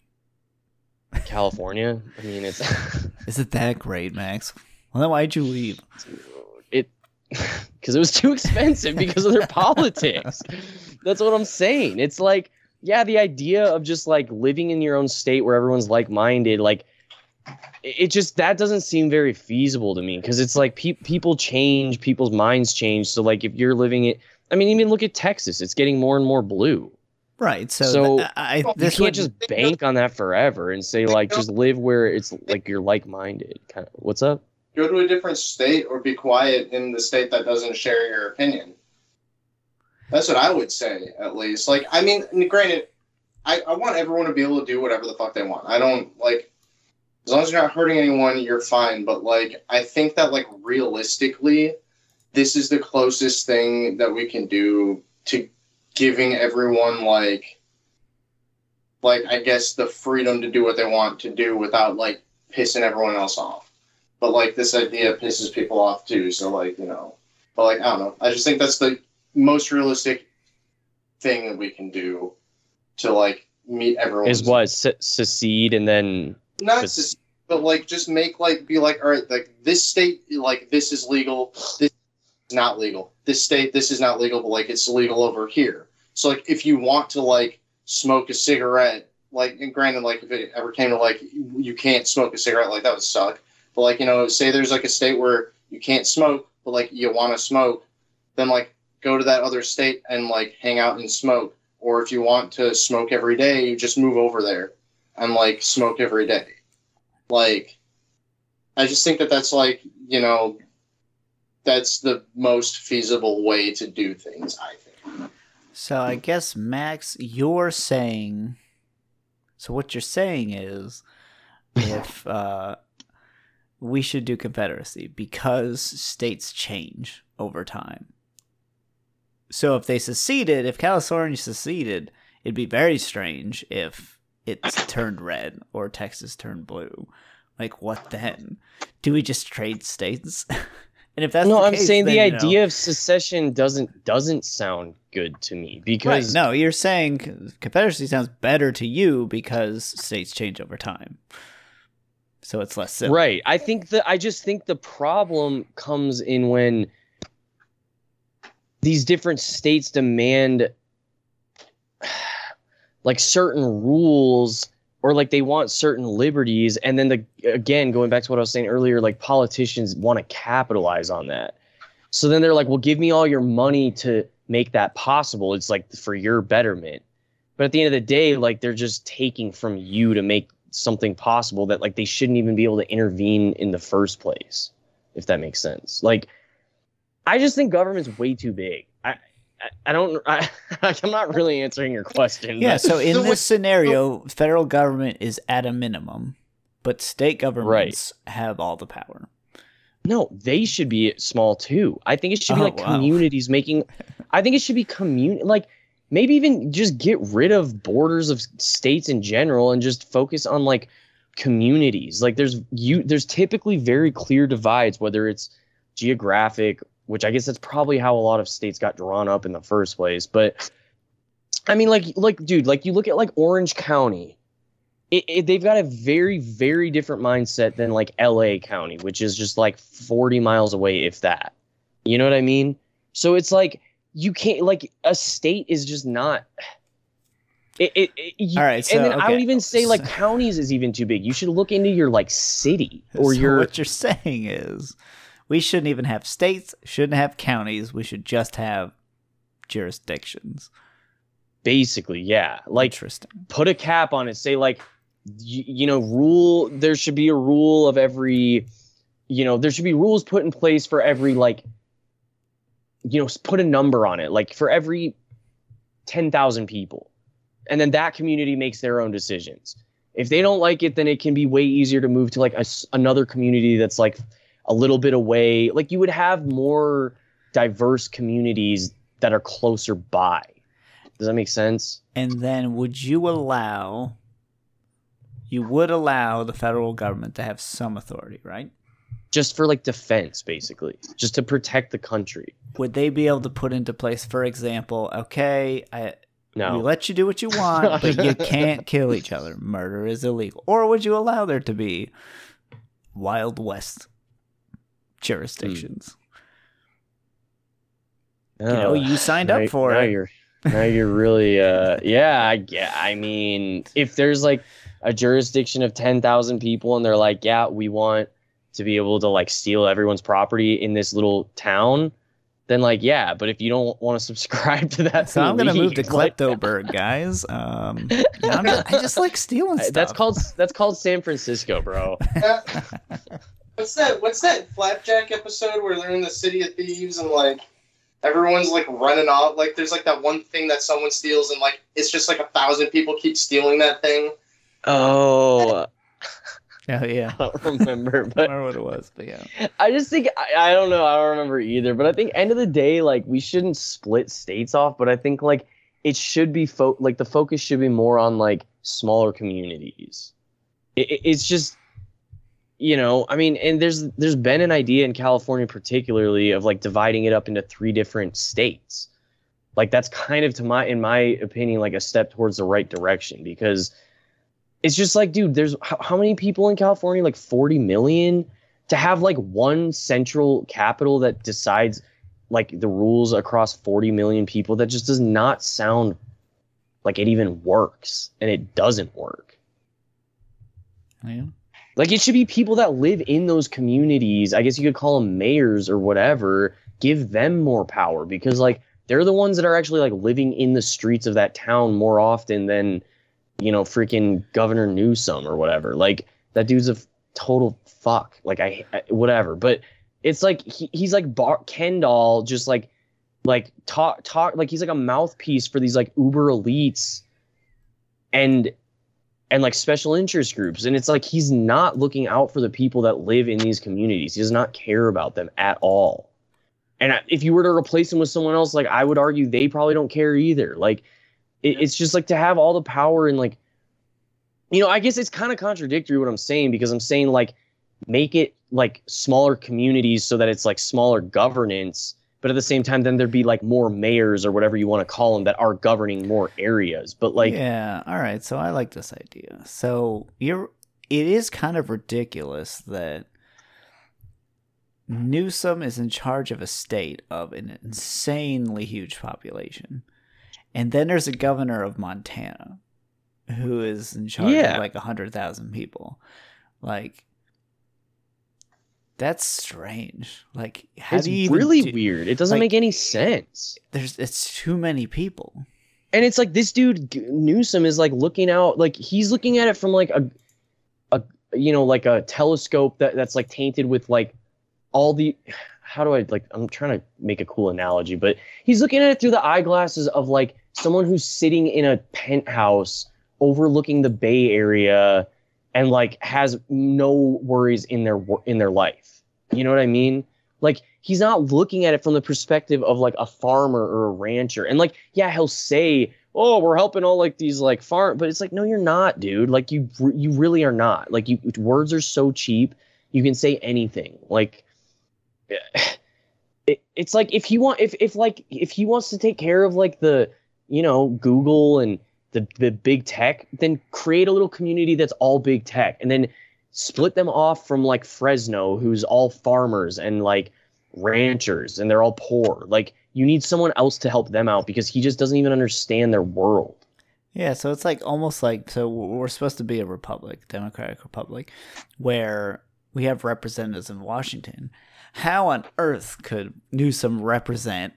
[SPEAKER 2] California. I mean, it's (laughs)
[SPEAKER 1] Is it that great, Max? Well, then why'd you leave?
[SPEAKER 2] it (laughs) because it was too expensive because of their (laughs) politics. That's what I'm saying. It's like, yeah, the idea of just like living in your own state where everyone's like minded, like it it just that doesn't seem very feasible to me because it's like pe- people change, people's minds change. So like if you're living it, I mean, even look at Texas. It's getting more and more blue.
[SPEAKER 1] Right. So,
[SPEAKER 2] So,
[SPEAKER 1] th- I,
[SPEAKER 2] You
[SPEAKER 1] this
[SPEAKER 2] can't
[SPEAKER 1] would
[SPEAKER 2] just bank on that forever and say like just live where it's like you're like minded. Kind of. What's up?
[SPEAKER 3] Go to a different state or be quiet in the state that doesn't share your opinion. That's what I would say, at least. Like, I mean, granted, I, I want everyone to be able to do whatever the fuck they want. I don't like as long as you're not hurting anyone, you're fine. But like, I think that like realistically, this is the closest thing that we can do to giving everyone like, like I guess the freedom to do what they want to do without like pissing everyone else off. But like this idea pisses people off too. So like you know, but like I don't know. I just think that's the most realistic thing that we can do to like meet everyone.
[SPEAKER 2] Is what se- secede and then
[SPEAKER 3] not
[SPEAKER 2] Just-
[SPEAKER 3] but like just make like be like all right like this state like this is legal this is not legal. This state this is not legal but like it's legal over here. So like if you want to like smoke a cigarette like and granted like if it ever came to like you can't smoke a cigarette like that would suck. But like you know say there's like a state where you can't smoke but like you want to smoke then like go to that other state and like hang out and smoke. Or if you want to smoke every day you just move over there and like smoke every day like i just think that that's like you know that's the most feasible way to do things i think
[SPEAKER 1] So I guess Max, you're saying. So what you're saying is, if (laughs) uh, we should do Confederacy because states change over time. So if they seceded, if California seceded, it'd be very strange if it turned red or Texas turned blue. Like what then? Do we just trade states? (laughs) and if that's
[SPEAKER 2] no,
[SPEAKER 1] the
[SPEAKER 2] I'm
[SPEAKER 1] case,
[SPEAKER 2] saying the
[SPEAKER 1] then, you know-
[SPEAKER 2] idea of secession doesn't doesn't sound good to me
[SPEAKER 1] Right.
[SPEAKER 2] because
[SPEAKER 1] No, you're saying Confederacy sounds better to you because states change over time. So it's less civil.
[SPEAKER 2] right. I think that I just think the problem comes in when these different states demand like certain rules or like they want certain liberties and then the again going back to what I was saying earlier like politicians want to capitalize on that. So then they're like, "Well, give me all your money to make that possible. It's like for your betterment." But at the end of the day, like they're just taking from you to make something possible that like they shouldn't even be able to intervene in the first place, if that makes sense. Like I just think government's way too big. I don't (laughs) I, I'm not really answering your question.
[SPEAKER 1] Yeah,
[SPEAKER 2] but-
[SPEAKER 1] so in (laughs)
[SPEAKER 3] So
[SPEAKER 1] this
[SPEAKER 3] what-
[SPEAKER 1] scenario, federal government is at a minimum, but state governments have all the power.
[SPEAKER 2] No, they should be small too. I think it should be
[SPEAKER 1] Oh,
[SPEAKER 2] like
[SPEAKER 1] wow.
[SPEAKER 2] communities making. (laughs) I think it should be community like maybe even just get rid of borders of states in general and just focus on like communities. Like there's you there's typically very clear divides whether it's geographic, which I guess that's probably how a lot of states got drawn up in the first place, but I mean like like dude, like you look at like Orange County it, it, they've got a very very different mindset than like LA County, which is just like 40 miles away if that. You know what I mean? So it's like you can't like a state is just not it, it, it you-
[SPEAKER 1] All right, so,
[SPEAKER 2] and then I would even say like (laughs) counties is even too big. You should look into your like city or
[SPEAKER 1] so
[SPEAKER 2] your
[SPEAKER 1] what you're saying is we shouldn't even have states, shouldn't have counties, we should just have jurisdictions.
[SPEAKER 2] basically, yeah. Like
[SPEAKER 1] Interesting.
[SPEAKER 2] put a cap on it. Say like, you, you know, rule. There should be a rule of every, you know, there should be rules put in place for every like, you know, put a number on it. Like for every ten thousand people, and then that community makes their own decisions. If they don't like it, then it can be way easier to move to like a another community that's like a little bit away. Like you would have more diverse communities that are closer by. Does that make sense?
[SPEAKER 1] And then would you allow you would allow the federal government to have some authority, right?
[SPEAKER 2] just for like defense basically just to protect the country
[SPEAKER 1] Would they be able to put into place, for example, okay, I
[SPEAKER 2] No.
[SPEAKER 1] We let you do what you want, (laughs) but you can't kill each other. Murder is illegal. Or would you allow there to be Wild West jurisdictions? You know,
[SPEAKER 2] Oh,
[SPEAKER 1] you signed
[SPEAKER 2] now-
[SPEAKER 1] up for
[SPEAKER 2] now
[SPEAKER 1] it.
[SPEAKER 2] You're, now you're really, uh, yeah, I, yeah. I mean, if there's like a jurisdiction of ten thousand people and they're like, yeah, we want to be able to like steal everyone's property in this little town, then like, yeah. But if you don't want to (laughs) subscribe to that,
[SPEAKER 1] So I'm gonna move to
[SPEAKER 2] league, (laughs) like,
[SPEAKER 1] guys. Um, (laughs) you I'm just, I just like stealing stuff.
[SPEAKER 2] That's called that's called San Francisco, bro.
[SPEAKER 3] What's that? What's that flapjack episode where they're in the city of thieves and like everyone's like running off? Like there's like that one thing that someone steals and like it's just like a thousand people keep stealing that thing.
[SPEAKER 2] Oh, (laughs)
[SPEAKER 1] Oh yeah. (laughs)
[SPEAKER 2] I don't remember, (laughs)
[SPEAKER 1] I don't know what it was, but yeah.
[SPEAKER 2] I just think I, I don't know. I don't remember either. But I think end of the day, like we shouldn't split states off. But I think like it should be fo- like the focus should be more on like smaller communities. It, it- it's just you know I mean, and there's there's been an idea in California particularly of like dividing it up into three different states. Like that's kind of to my in my opinion like a step towards the right direction because it's just like dude there's how, how many people in california like 40 million to have like one central capital that decides like the rules across 40 million people that just does not sound like it even works and it doesn't work
[SPEAKER 1] yeah.
[SPEAKER 2] Like it should be people that live in those communities i guess you could call them mayors or whatever give them more power because like they're the ones that are actually like living in the streets of that town more often than you know freaking governor newsom or whatever. Like that dude's a f- total fuck. Like i, I whatever. But it's like he, he's like Bar- kendall just like like talk talk like he's like a mouthpiece for these like uber elites. And and like special interest groups and it's like he's not looking out for the people that live in these communities. He does not care about them at all. And if you were to replace him with someone else like i would argue they probably don't care either. Like it, it's just like to have all the power and like you know i guess it's kind of contradictory what i'm saying because i'm saying like make it like smaller communities so that it's like smaller governance but at the same time then there'd be like more mayors or whatever you want to call them that are governing more areas but like
[SPEAKER 1] yeah, all right. So I like this idea. So you're it is kind of ridiculous that Newsom is in charge of a state of an insanely huge population. And then there's a governor of Montana who is in charge
[SPEAKER 2] Yeah.
[SPEAKER 1] of like 100,000 people. Like that's strange. Like how
[SPEAKER 2] it's
[SPEAKER 1] do you
[SPEAKER 2] really
[SPEAKER 1] do-
[SPEAKER 2] weird it doesn't
[SPEAKER 1] like-
[SPEAKER 2] make any sense
[SPEAKER 1] There's it's too many people.
[SPEAKER 2] and it's like this dude Newsom is like looking out like he's looking at it from like a a you know like a telescope that that's like tainted with like all the how do I like I'm trying to make a cool analogy but he's looking at it through the eyeglasses of like someone who's sitting in a penthouse overlooking the Bay Area and like has no worries in their in their life. You know what I mean? Like he's not looking at it from the perspective of like a farmer or a rancher. And like yeah, he'll say, "Oh, we're helping all like these like farm," but it's like no, you're not, dude. Like you you really are not. Like you words are so cheap. You can say anything. Like (sighs) it, it's like if he want if if like if he wants to take care of like the you know Google and the the big tech, then create a little community that's all big tech, and then split them off from like Fresno, who's all farmers and like ranchers, and they're all poor. Like you need someone else to help them out because he just doesn't even understand their world.
[SPEAKER 1] Yeah, so it's like almost like so we're supposed to be a republic, democratic republic, where we have representatives in Washington. How on earth could Newsom represent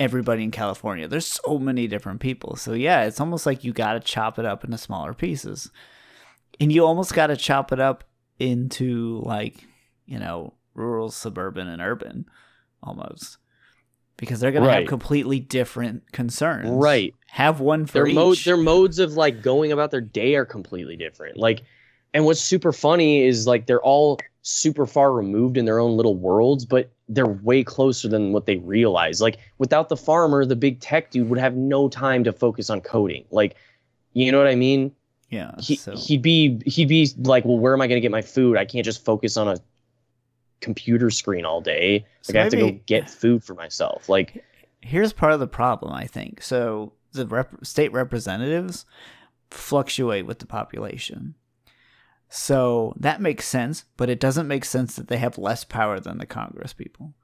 [SPEAKER 1] everybody in California? There's so many different people. So yeah, it's almost like you got to chop it up into smaller pieces. And you almost got to chop it up into like, you know, rural, suburban and urban almost. Because they're going to have completely different concerns.
[SPEAKER 2] Right.
[SPEAKER 1] Have one for
[SPEAKER 2] their
[SPEAKER 1] each.
[SPEAKER 2] mode their modes of like going about their day are completely different like and what's super funny is like they're all super far removed in their own little worlds but they're way closer than what they realize like without the farmer the big tech dude would have no time to focus on coding like you know what i mean
[SPEAKER 1] yeah.
[SPEAKER 2] he,
[SPEAKER 1] so
[SPEAKER 2] he'd be he'd be like well where am i going to get my food i can't just focus on a computer screen all day
[SPEAKER 1] So
[SPEAKER 2] like i have to go get food for myself like
[SPEAKER 1] here's part of the problem, I think. So the rep- state representatives fluctuate with the population. So that makes sense, but it doesn't make sense that they have less power than the Congress people.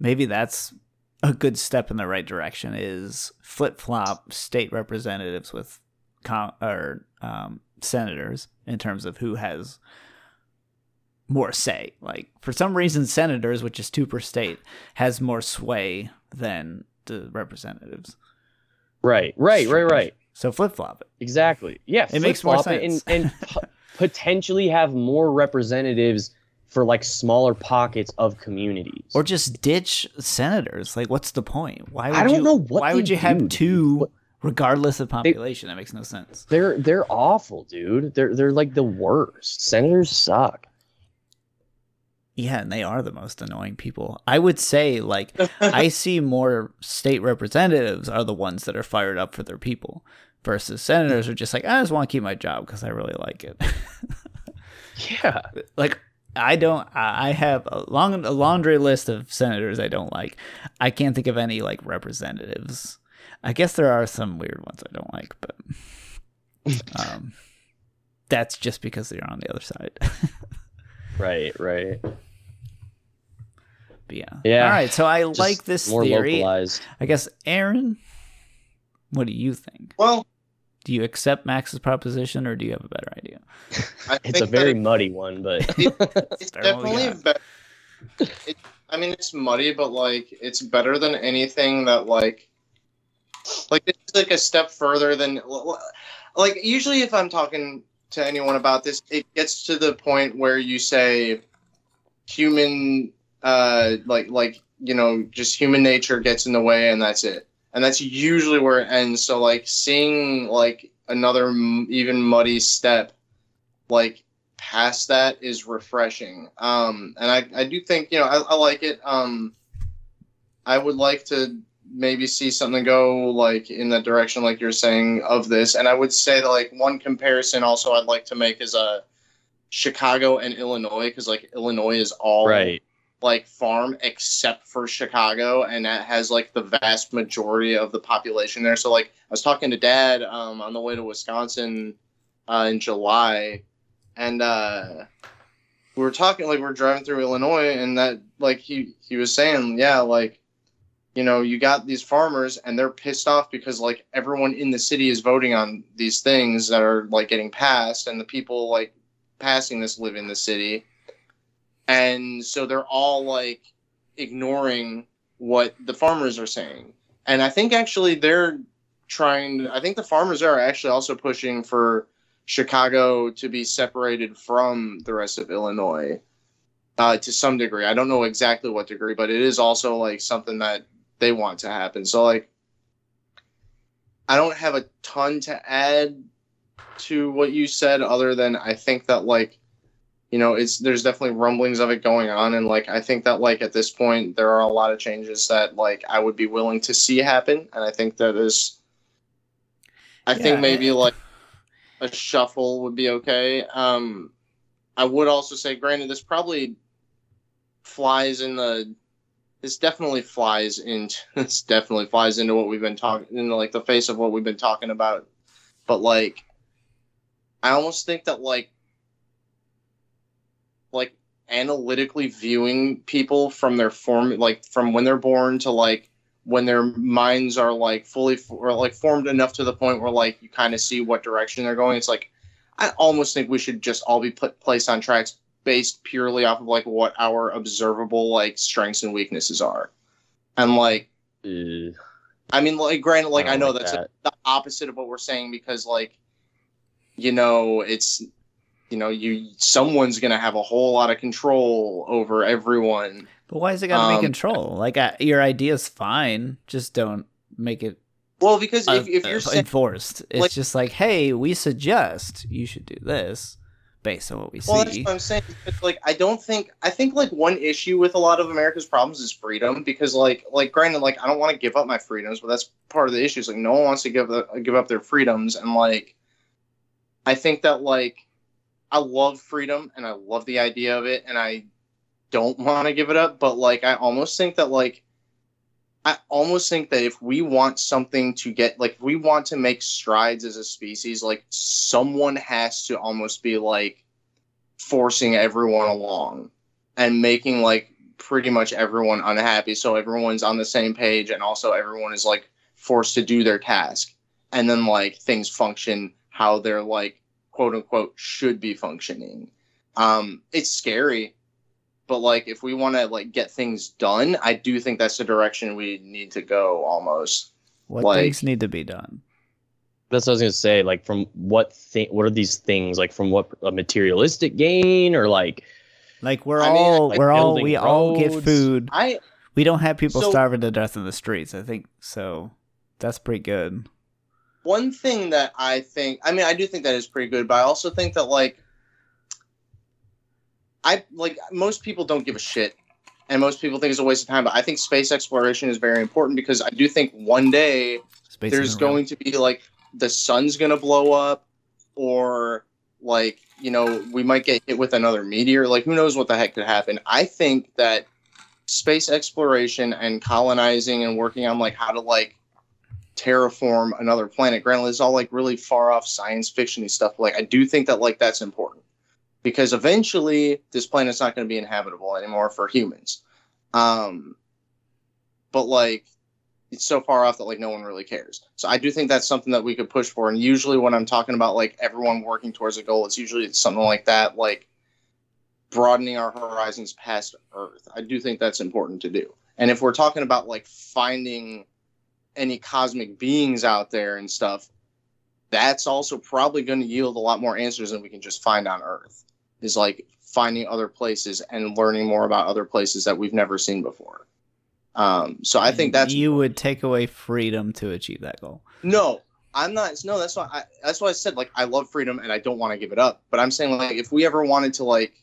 [SPEAKER 1] Maybe that's a good step in the right direction is flip flop state representatives with con- or um, senators in terms of who has more say. Like for some reason, senators, which is two per state, has more sway than the representatives.
[SPEAKER 2] Right, right, right, right.
[SPEAKER 1] So flip flop it.
[SPEAKER 2] Exactly. Yeah,
[SPEAKER 1] It makes more
[SPEAKER 2] flip-flop it
[SPEAKER 1] sense.
[SPEAKER 2] and, and (laughs) potentially have more representatives for like smaller pockets of communities.
[SPEAKER 1] Or just ditch senators. Like, what's the point? Why would
[SPEAKER 2] I don't
[SPEAKER 1] you,
[SPEAKER 2] know what
[SPEAKER 1] Why would you have
[SPEAKER 2] do, dude.
[SPEAKER 1] two,
[SPEAKER 2] What-
[SPEAKER 1] regardless of population? that makes no sense.
[SPEAKER 2] they're they're awful, dude. They're they're like the worst. Senators suck.
[SPEAKER 1] Yeah, and they are the most annoying people. I would say, like, (laughs) I see more state representatives are the ones that are fired up for their people versus senators are just like, I just want to keep my job because I really like it. (laughs)
[SPEAKER 2] Yeah.
[SPEAKER 1] like, I don't, I I have a long, a laundry list of senators I don't like. I can't think of any, like, representatives. I guess there are some weird ones I don't like, but (laughs) um, that's just because they're on the other side. (laughs)
[SPEAKER 2] Right, right.
[SPEAKER 1] But yeah.
[SPEAKER 2] Yeah.
[SPEAKER 1] All right. So I
[SPEAKER 2] Just
[SPEAKER 1] like this
[SPEAKER 2] more
[SPEAKER 1] theory.
[SPEAKER 2] localized.
[SPEAKER 1] I guess, Aaron, what do you think?
[SPEAKER 3] Well,
[SPEAKER 1] Do you accept Max's proposition or do you have a better idea? (laughs)
[SPEAKER 2] It's a very
[SPEAKER 3] that
[SPEAKER 2] muddy one, but
[SPEAKER 3] it's
[SPEAKER 1] Fair, what we
[SPEAKER 3] definitely better. It, I mean, it's muddy, but like it's better than anything that like like it's like a step further than like usually if I'm talking to anyone about this, it gets to the point where you say human uh like like you know just human nature gets in the way and that's it and that's usually where it ends. So like seeing like another even muddy step like past that is refreshing. Um and i i do think you know i, I like it. Um i would like to maybe see something go like in that direction like you're saying of this. And i would say that like one comparison also i'd like to make is uh chicago and illinois because like illinois is all
[SPEAKER 2] right.
[SPEAKER 3] Like farm except for Chicago, and that has like the vast majority of the population there. So like I was talking to Dad um, on the way to Wisconsin uh, in July, and uh, we were talking like we are driving through Illinois, and that like he he was saying, yeah, like you know you got these farmers and they're pissed off because like everyone in the city is voting on these things that are like getting passed, and the people like passing this live in the city and so they're all like ignoring what the farmers are saying. And i think actually they're trying i think the farmers are actually also pushing for chicago to be separated from the rest of illinois uh, to some degree. I don't know exactly what degree but it is also like something that they want to happen. So like i don't have a ton to add to what you said other than i think that like you know it's there's definitely rumblings of it going on and like i think that like at this point there are a lot of changes that like i would be willing to see happen and i think that is i
[SPEAKER 1] Yeah,
[SPEAKER 3] think maybe like a shuffle would be okay. Um i would also say granted this probably flies in the this definitely flies into (laughs) this definitely flies into what we've been talking into like the face of what we've been talking about. But like i almost think that like analytically viewing people from their form like from when they're born to like when their minds are like fully or like formed enough to the point where like you kind of see what direction they're going it's like i almost think we should just all be put placed on tracks based purely off of like what our observable like strengths and weaknesses are and like
[SPEAKER 2] Ugh.
[SPEAKER 3] i mean like granted like
[SPEAKER 2] I
[SPEAKER 3] i, know
[SPEAKER 2] like
[SPEAKER 3] that's
[SPEAKER 2] that.
[SPEAKER 3] the opposite of what we're saying because like you know it's you know you someone's gonna have a whole lot of control over everyone
[SPEAKER 1] But why is it got to
[SPEAKER 3] Um,
[SPEAKER 1] be control? Like, I, your idea's fine. Just don't make it
[SPEAKER 3] well because if,
[SPEAKER 1] uh,
[SPEAKER 3] if you're
[SPEAKER 1] uh,
[SPEAKER 3] saying
[SPEAKER 1] enforced. It's
[SPEAKER 3] like-
[SPEAKER 1] just like, hey, we suggest you should do this based on what we
[SPEAKER 3] well that's
[SPEAKER 1] see.
[SPEAKER 3] what i'm saying It's like i don't think i think like one issue with a lot of america's problems is freedom because like like granted like i don't want to give up my freedoms but that's part of the issue is like no one wants to give up, give up their freedoms and like i think that like i love freedom and i love the idea of it and i don't want to give it up but like i almost think that like I almost think that if we want something to get like we want to make strides as a species, like someone has to almost be like forcing everyone along and making like pretty much everyone unhappy so everyone's on the same page and also everyone is like forced to do their task and then like things function how they're like quote unquote should be functioning um it's scary but like if we want to like get things done i do think that's the direction we need to go almost
[SPEAKER 1] What
[SPEAKER 3] Like-
[SPEAKER 1] things need to be done?
[SPEAKER 2] That's what I was gonna say. Like, from what thing? What are these things? Like, from what a materialistic gain, or like,
[SPEAKER 1] Like we're
[SPEAKER 3] I mean,
[SPEAKER 1] all
[SPEAKER 2] like
[SPEAKER 1] we're all
[SPEAKER 2] building
[SPEAKER 1] we all get food.
[SPEAKER 3] i
[SPEAKER 1] We don't have people
[SPEAKER 3] So-
[SPEAKER 1] starving to death in the streets. I think so. That's pretty good.
[SPEAKER 3] One thing that I think, I mean, I do think that is pretty good, but I also think that like, I like most people don't give a shit, and most people think it's a waste of time. But I think space exploration is very important because I do think one day
[SPEAKER 1] Space
[SPEAKER 3] there's going to be like the sun's gonna blow up, or like you know we might get hit with another meteor. Like who knows what the heck could happen? I think that space exploration and colonizing and working on like how to like terraform another planet. Granted, it's all like really far off science fiction stuff. Like I do think that like that's important because eventually this planet's not going to be inhabitable anymore for humans. Um, but like it's so far off that like no one really cares. So I do think that's something that we could push for. And usually when I'm talking about like everyone working towards a goal, it's usually something like that, like broadening our horizons past Earth. I do think that's important to do. And if we're talking about like finding any cosmic beings out there and stuff, that's also probably going to yield a lot more answers than we can just find on Earth. Is like finding other places and learning more about other places that we've never seen before. Um, so I think that's
[SPEAKER 1] you would take away freedom to achieve that goal.
[SPEAKER 3] no, I'm not. No, that's why. I, that's why I said like I love freedom and I don't want to give it up. But I'm saying like if we ever wanted to like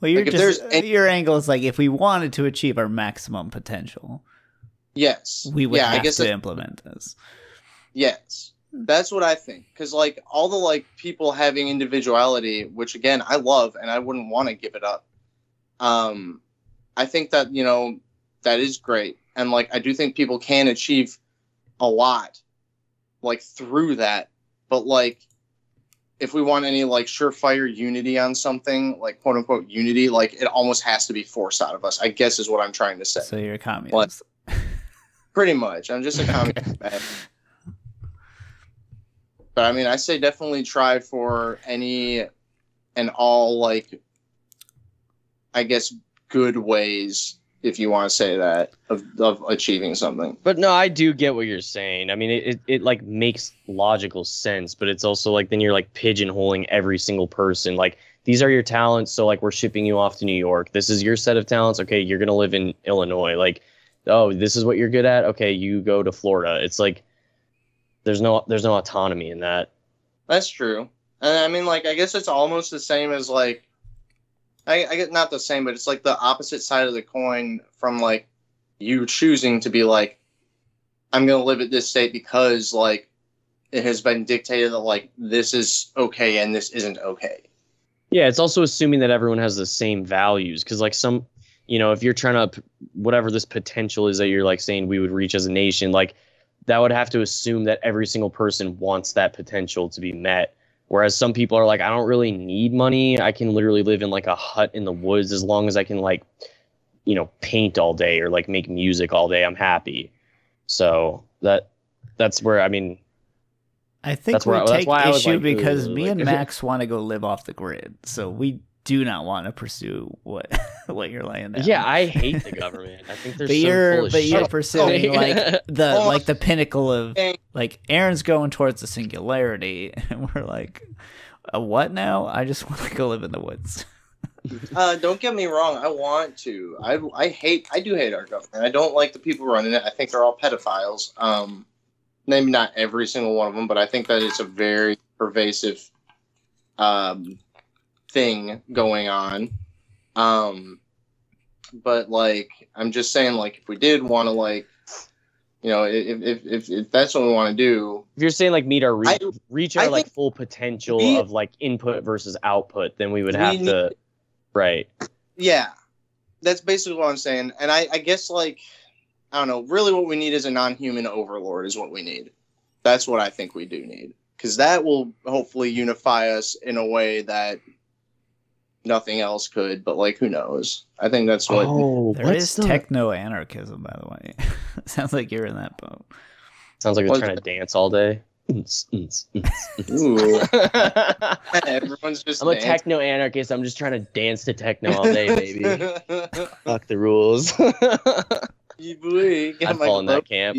[SPEAKER 1] Well, you're
[SPEAKER 3] Like, if
[SPEAKER 1] just
[SPEAKER 3] there's any-
[SPEAKER 1] your angle is like if we wanted to achieve our maximum potential,
[SPEAKER 3] yes,
[SPEAKER 1] we would
[SPEAKER 3] yeah,
[SPEAKER 1] have
[SPEAKER 3] I guess
[SPEAKER 1] to
[SPEAKER 3] that-
[SPEAKER 1] implement this.
[SPEAKER 3] yes, that's what I think. Because like all the like people having individuality, which again I love and I wouldn't want to give it up. Um, I think that you know that is great, and like I do think people can achieve a lot, like through that. But like if we want any like surefire unity on something, like quote unquote unity, like it almost has to be forced out of us. I guess is what I'm trying to say.
[SPEAKER 1] So you're a communist.
[SPEAKER 3] Pretty much, I'm just a communist. (laughs) man. But I mean, I say definitely try for any and all like, I guess, good ways, if you want to say that, of of achieving something.
[SPEAKER 2] But no, I do get what you're saying. I mean, it, it, it like makes logical sense, but it's also like then you're like pigeonholing every single person. Like these are your talents, so like we're shipping you off to New York. This is your set of talents. Okay, you're gonna live in Illinois. Like, oh, this is what you're good at. Okay, you go to Florida. It's like there's no there's no autonomy in that.
[SPEAKER 3] That's true. And I mean, like, I guess it's almost the same as like, I, I get not the same, but it's like the opposite side of the coin from like you choosing to be like, I'm gonna live at this state because like it has been dictated that like this is okay and this isn't okay.
[SPEAKER 2] Yeah, it's also assuming that everyone has the same values because like some, you know, if you're trying to whatever this potential is that you're like saying we would reach as a nation, like that would have to assume that every single person wants that potential to be met. Whereas some people are like, I don't really need money. I can literally live in like a hut in the woods as long as I can like, you know, paint all day or like make music all day. I'm happy. So that that's where I mean,
[SPEAKER 1] I think
[SPEAKER 2] That's
[SPEAKER 1] we
[SPEAKER 2] where that's
[SPEAKER 1] take
[SPEAKER 2] was
[SPEAKER 1] issue
[SPEAKER 2] like,
[SPEAKER 1] because
[SPEAKER 2] "Ugh,"
[SPEAKER 1] me
[SPEAKER 2] like-
[SPEAKER 1] and Max want to go live off the grid, so we do not want to pursue what (laughs) what you're laying down.
[SPEAKER 2] yeah, I hate the government. I think they're
[SPEAKER 1] but
[SPEAKER 2] so
[SPEAKER 1] you're
[SPEAKER 2] full of
[SPEAKER 1] but
[SPEAKER 2] shit.
[SPEAKER 1] you're pursuing (laughs) like the
[SPEAKER 3] Oh.
[SPEAKER 1] like the pinnacle of like Aaron's going towards the singularity, (laughs) and we're like, a what now? I just want to go live in the woods.
[SPEAKER 3] Uh, don't get me wrong. I want to. I I hate. I do hate our government. I don't like the people running it. I think they're all pedophiles. Um, maybe not every single one of them, but I think that it's a very pervasive um thing going on. Um, but like I'm just saying, like if we did want to like, you know, if if if, if that's what we want to do,
[SPEAKER 2] if you're saying like meet our re-
[SPEAKER 3] I-
[SPEAKER 2] reach
[SPEAKER 3] I
[SPEAKER 2] our like full potential
[SPEAKER 3] we-
[SPEAKER 2] of like input versus output, then we would
[SPEAKER 3] We
[SPEAKER 2] have
[SPEAKER 3] need-
[SPEAKER 2] to right.
[SPEAKER 3] Yeah, that's basically what I'm saying. And I, I guess like I don't know. Really, what we need is a non-human overlord. Is what we need. That's what I think we do need, because that will hopefully unify us in a way that nothing else could. But like, who knows? I think that's what.
[SPEAKER 2] oh,
[SPEAKER 1] There
[SPEAKER 2] what's
[SPEAKER 1] is
[SPEAKER 2] the-
[SPEAKER 1] techno anarchism, by the way. (laughs) Sounds like you're in that boat.
[SPEAKER 2] Sounds like they're
[SPEAKER 3] What's
[SPEAKER 2] trying to dance all day. Mm,
[SPEAKER 3] Ooh, (laughs)
[SPEAKER 2] I'm
[SPEAKER 3] everyone's just.
[SPEAKER 2] a techno anarchist. I'm just trying to dance to techno all day, baby. (laughs) Fuck the rules.
[SPEAKER 3] Boy, get
[SPEAKER 2] I'd
[SPEAKER 3] my
[SPEAKER 2] fall in that camp.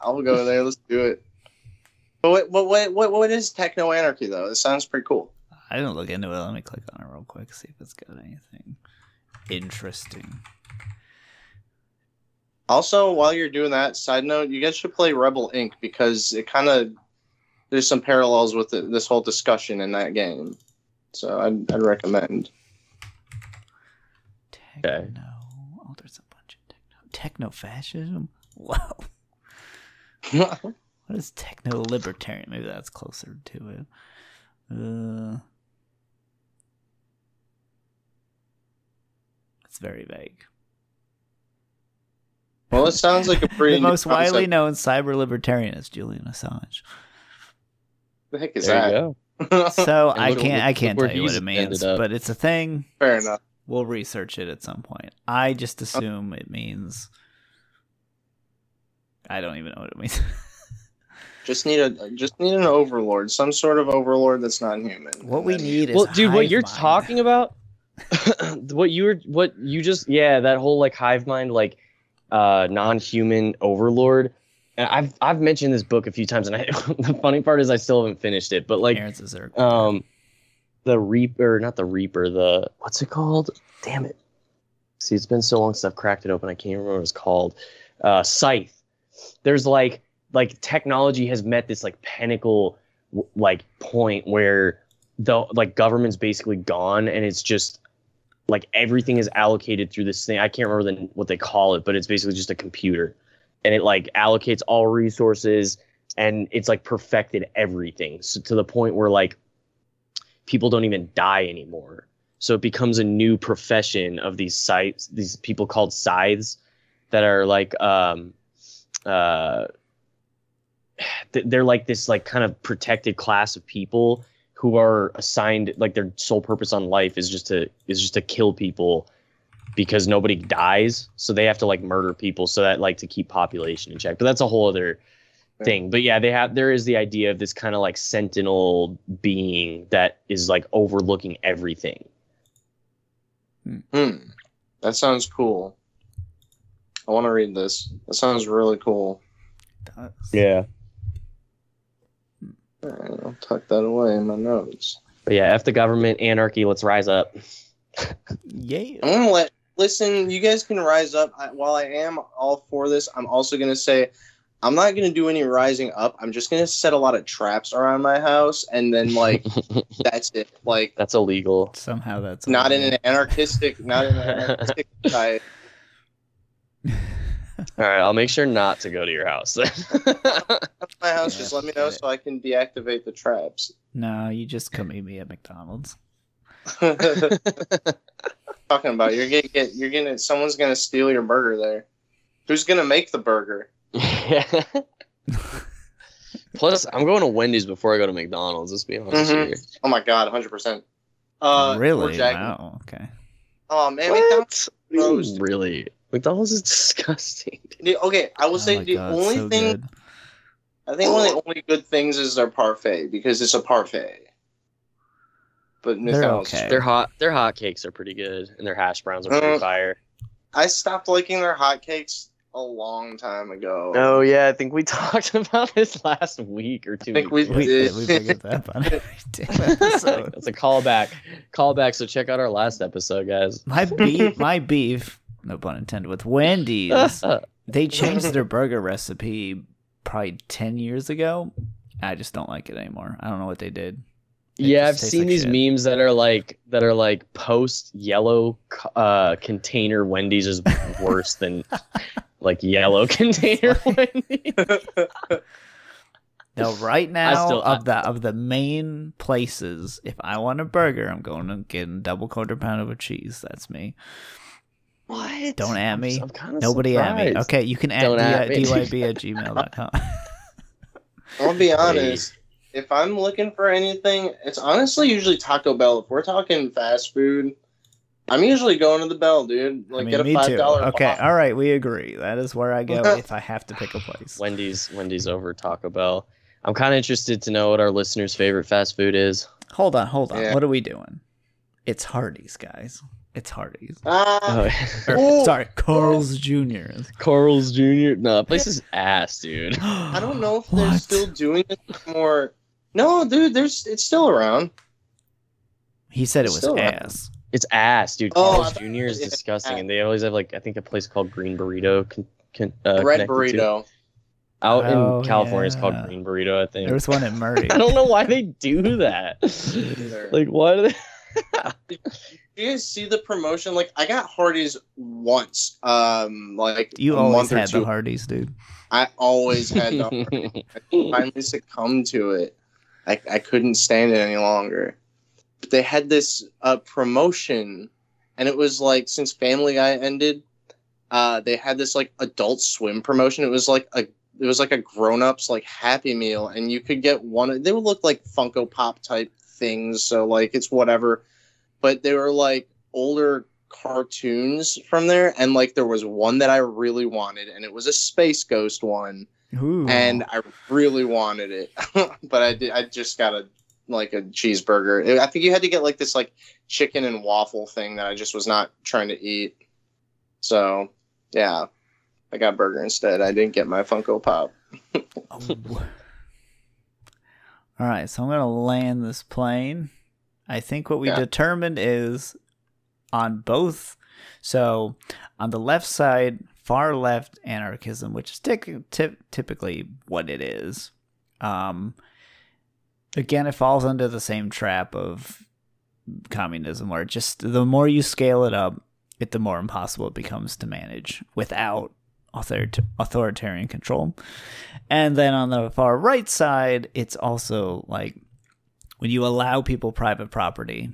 [SPEAKER 3] I'll go there. Let's do it. But what, what, what, what, what is techno anarchy though? It sounds pretty cool.
[SPEAKER 1] I didn't look into it. Let me click on it real quick, see if it's got anything interesting.
[SPEAKER 3] Also, while you're doing that, side note, you guys should play Rebel Inc. because it kind of there's some parallels with it, this whole discussion in that game. So I'd, I'd recommend.
[SPEAKER 1] Techno.
[SPEAKER 2] Okay.
[SPEAKER 1] Oh, there's a bunch of techno. Techno fascism? (laughs) Wow. (laughs) What is techno libertarian? Maybe that's closer to it. Uh, it's very vague.
[SPEAKER 3] well, it sounds like a pretty
[SPEAKER 1] the
[SPEAKER 3] new
[SPEAKER 1] most widely known cyber libertarian is Julian Assange.
[SPEAKER 3] The heck is
[SPEAKER 2] there
[SPEAKER 3] that? (laughs)
[SPEAKER 1] So I can't I can't tell you what it means, but it's a thing.
[SPEAKER 3] Fair enough.
[SPEAKER 1] We'll research it at some point. I just assume it means. I don't even know what it means. (laughs)
[SPEAKER 3] Just need a just need an overlord, some sort of overlord that's not human.
[SPEAKER 1] what we need is
[SPEAKER 2] Well, dude, what you're
[SPEAKER 1] mind.
[SPEAKER 2] talking about, (laughs) what you were, what you just, yeah, that whole like hive mind, like uh, non-human overlord. And I've I've mentioned this book a few times, and I, (laughs) the funny part is I still haven't finished it. But like, um, the Reaper, not the Reaper, the what's it called? Damn it! See, it's been so long since I've cracked it open. I can't remember what it's called. Uh, Scythe. There's like like technology has met this like pinnacle like point where the like government's basically gone and it's just like everything is allocated through this thing. I can't remember the, what they call it, but it's basically just a computer, and it like allocates all resources and it's like perfected everything so to the point where like people don't even die anymore. So it becomes a new profession of these sites, these people called scythes that are like um uh they're like this like kind of protected class of people who are assigned like their sole purpose on life is just to is just to kill people because nobody dies so they have to like murder people so that like to keep population in check but that's a whole other thing but yeah they have there is the idea of this kind of like sentinel being that is like overlooking everything
[SPEAKER 3] Hmm. That sounds cool. I want to read this. That sounds really cool.
[SPEAKER 1] Does.
[SPEAKER 2] yeah
[SPEAKER 3] Alright, I'll tuck that away in my notes.
[SPEAKER 2] but yeah f the government anarchy let's rise up
[SPEAKER 1] Yeah.
[SPEAKER 3] I'm gonna let listen. You guys can rise up. I, while I am all for this, I'm also gonna say I'm not gonna do any rising up. I'm just gonna set a lot of traps around my house, and then like (laughs) that's it. Like
[SPEAKER 2] that's illegal
[SPEAKER 1] Somehow that's
[SPEAKER 3] not in an anarchistic, not in an anarchistic (laughs) side.
[SPEAKER 2] All right i'll make sure not to go to your house
[SPEAKER 3] My house, (laughs)
[SPEAKER 1] Yeah,
[SPEAKER 3] just let me know
[SPEAKER 1] it.
[SPEAKER 3] so I can deactivate the traps.
[SPEAKER 1] No, you just come meet me at McDonald's. (laughs)
[SPEAKER 3] Talking about you're gonna get you're gonna someone's gonna steal your burger there. Who's gonna make the burger? Yeah. (laughs)
[SPEAKER 2] Plus, I'm going to Wendy's before I go to McDonald's. Let's be honest
[SPEAKER 3] Mhm.
[SPEAKER 2] here.
[SPEAKER 3] Oh my god, hundred percent. Uh, or
[SPEAKER 1] really? Wow. Okay.
[SPEAKER 3] Oh man, McDonald's.
[SPEAKER 2] What? Really? McDonald's is (laughs) disgusting.
[SPEAKER 3] The- Okay, I will
[SPEAKER 1] Oh
[SPEAKER 3] say
[SPEAKER 1] my
[SPEAKER 3] the
[SPEAKER 1] God,
[SPEAKER 3] only
[SPEAKER 1] so
[SPEAKER 3] thing
[SPEAKER 1] good.
[SPEAKER 3] I think one of the only good things is their parfait because it's a parfait. But
[SPEAKER 1] They're okay.
[SPEAKER 2] Their hot their hot cakes are pretty good, and their hash browns are pretty
[SPEAKER 3] Uh,
[SPEAKER 2] fire.
[SPEAKER 3] I stopped liking their hotcakes a long time ago.
[SPEAKER 2] Oh yeah, I think we (laughs) talked about this last week or two.
[SPEAKER 3] I think
[SPEAKER 2] weeks
[SPEAKER 3] we
[SPEAKER 1] We,
[SPEAKER 3] did.
[SPEAKER 1] we did that up on every (laughs) damn
[SPEAKER 2] ago.
[SPEAKER 1] episode.
[SPEAKER 2] That's a callback. Callback. So check out our last episode, guys.
[SPEAKER 1] My beef, my beef, no pun intended, with Wendy's. (laughs) They changed their burger recipe probably ten years ago. I just don't like it anymore. I don't know what they did. It
[SPEAKER 2] yeah, I've seen
[SPEAKER 1] like
[SPEAKER 2] these
[SPEAKER 1] shit.
[SPEAKER 2] memes that are like that are like post yellow uh, container Wendy's is worse (laughs) than like yellow container Wendy's.
[SPEAKER 1] No, right now
[SPEAKER 2] still-
[SPEAKER 1] of the of the main places, if I want a burger, I'm going to get a double quarter pound of cheese. That's me.
[SPEAKER 2] What?
[SPEAKER 1] Don't at
[SPEAKER 2] I'm-
[SPEAKER 1] me.
[SPEAKER 2] I'm kinda
[SPEAKER 1] Nobody at me. Okay, you can at,
[SPEAKER 2] Don't
[SPEAKER 1] D-
[SPEAKER 2] at me.
[SPEAKER 1] dyb at gmail.com.
[SPEAKER 3] I'll be honest. If I'm looking for anything, it's honestly usually Taco Bell. If we're talking fast food, I'm usually going to the Bell, dude.
[SPEAKER 1] I
[SPEAKER 3] Like
[SPEAKER 1] mean,
[SPEAKER 3] get a
[SPEAKER 1] me
[SPEAKER 3] five
[SPEAKER 1] too.
[SPEAKER 3] dollar.
[SPEAKER 1] Okay, all right, we agree. That is where I go (laughs) if I have to pick a place.
[SPEAKER 2] Wendy's Wendy's over Taco Bell. I'm kind of interested to know what our listeners' favorite fast food is.
[SPEAKER 1] Hold on, hold on.
[SPEAKER 3] Yeah.
[SPEAKER 1] What are we doing? It's Hardee's, guys. It's Hardee's.
[SPEAKER 3] Ah,
[SPEAKER 2] Oh,
[SPEAKER 1] Or, sorry, Carl's Jr.
[SPEAKER 2] Carl's Jr. No, that place is (laughs) ass, dude. (gasps)
[SPEAKER 3] I don't know if they're
[SPEAKER 1] What?
[SPEAKER 3] still doing it more. No, dude, there's it's still around.
[SPEAKER 1] He said it was
[SPEAKER 3] Still around.
[SPEAKER 1] ass.
[SPEAKER 2] It's ass, dude.
[SPEAKER 3] Oh,
[SPEAKER 2] Carl's Jr. is
[SPEAKER 3] it
[SPEAKER 2] disgusting, and they always have like I think a place called Green Burrito. Con, con, uh,
[SPEAKER 3] Red
[SPEAKER 2] connected to-
[SPEAKER 3] burrito.
[SPEAKER 2] out
[SPEAKER 1] Oh,
[SPEAKER 2] in California. It's called Green Burrito. I think.
[SPEAKER 1] There was one at (laughs) Murray.
[SPEAKER 2] I don't know why they do that. Like, why do (laughs) they?
[SPEAKER 3] You guys see the promotion? Like I got Hardee's once. Um, like
[SPEAKER 1] You always had the Hardee's, dude.
[SPEAKER 3] I always had the Hardee's. I (laughs) finally succumbed to it. I, I couldn't stand it any longer. But they had this uh, promotion, and it was like since Family Guy ended, uh, they had this like Adult Swim promotion. It was like a it was like a grown ups like Happy Meal, and you could get one. They would look like Funko Pop type things, so like it's whatever. But they were like older cartoons from there, and like there was one that I really wanted, and it was a Space Ghost one
[SPEAKER 1] Ooh.
[SPEAKER 3] and I really wanted it, (laughs) but I did. I just got a like a cheeseburger. I think you had to get like this like chicken and waffle thing that I just was not trying to eat. So yeah, I got burger instead. I didn't get my Funko Pop. (laughs)
[SPEAKER 1] Oh. All right, so I'm going to land this plane. I think what we
[SPEAKER 3] Yeah.
[SPEAKER 1] determined is on both. So on the left side, far left anarchism, which is tic- typ- typically what it is. Um, again, it falls under the same trap of communism, where just the more you scale it up, it the more impossible it becomes to manage without author- authoritarian control. And then on the far right side, it's also like when you allow people private property,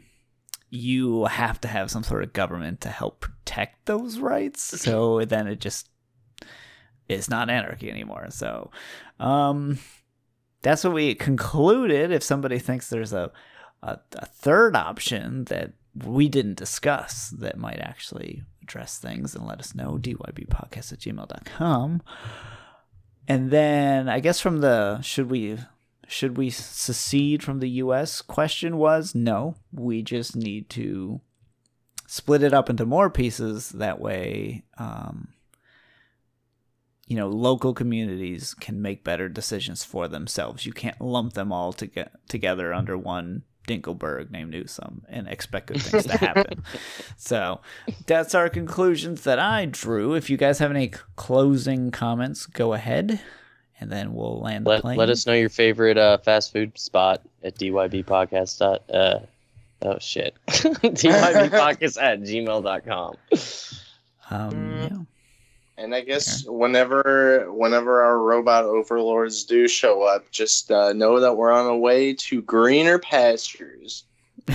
[SPEAKER 1] you have to have some sort of government to help protect those rights. So then it just is not anarchy anymore. So um that's what we concluded. If somebody thinks there's a a, a third option that we didn't discuss that might actually address things and let us know, dybpodcast at gmail.com. And then I guess from the should we should we secede from the US question was no. We just need to split it up into more pieces that way um, you know local communities can make better decisions for themselves. You can't lump them all to get together under one Dinkleberg named Newsom and expect good things to happen. (laughs) so that's our conclusions that I drew. If you guys have any closing comments, go ahead, and then we'll land the
[SPEAKER 2] let,
[SPEAKER 1] plane.
[SPEAKER 2] let us know your favorite uh, fast food spot at dybpodcast. Uh, oh shit, (laughs) dybpodcast at gmail.com.
[SPEAKER 1] Um,
[SPEAKER 3] Mm.
[SPEAKER 1] yeah.
[SPEAKER 3] And I guess whenever whenever our robot overlords do show up, just uh, know that we're on our way to greener pastures. (laughs)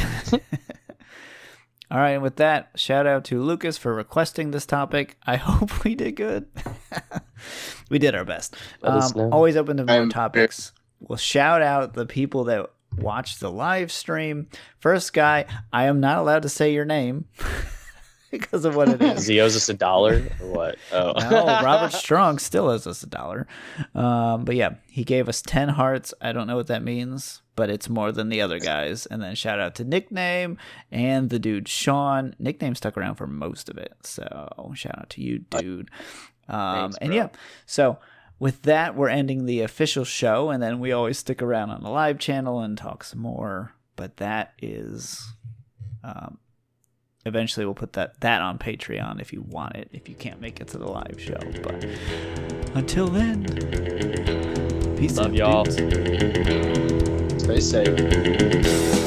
[SPEAKER 1] All right, and with that, shout out to Lucas for requesting this topic. I (laughs) hope we did good. We did our best. Um, always open to more topics. We'll shout out the people that watched the live stream. First guy, I am not allowed to say your name (laughs) because of what it is.
[SPEAKER 2] Does
[SPEAKER 1] is.
[SPEAKER 2] he owes us a dollar or what? Oh,
[SPEAKER 1] no, Robert Strong still owes us a dollar. Um, but yeah, he gave us 10 hearts. I don't know what that means, but it's more than the other guys. And then shout out to Nickname and the dude Sean. Nickname stuck around for most of it. So shout out to you, dude. Um,
[SPEAKER 2] Thanks,
[SPEAKER 1] and yeah, so with that, we're ending the official show. And then we always stick around on the live channel and talk some more. But that is. Um, eventually we'll put that that on patreon if you want it if you can't make it to the live show but until then peace
[SPEAKER 2] Love
[SPEAKER 1] out,
[SPEAKER 2] y'all.
[SPEAKER 1] dudes.
[SPEAKER 3] Stay safe.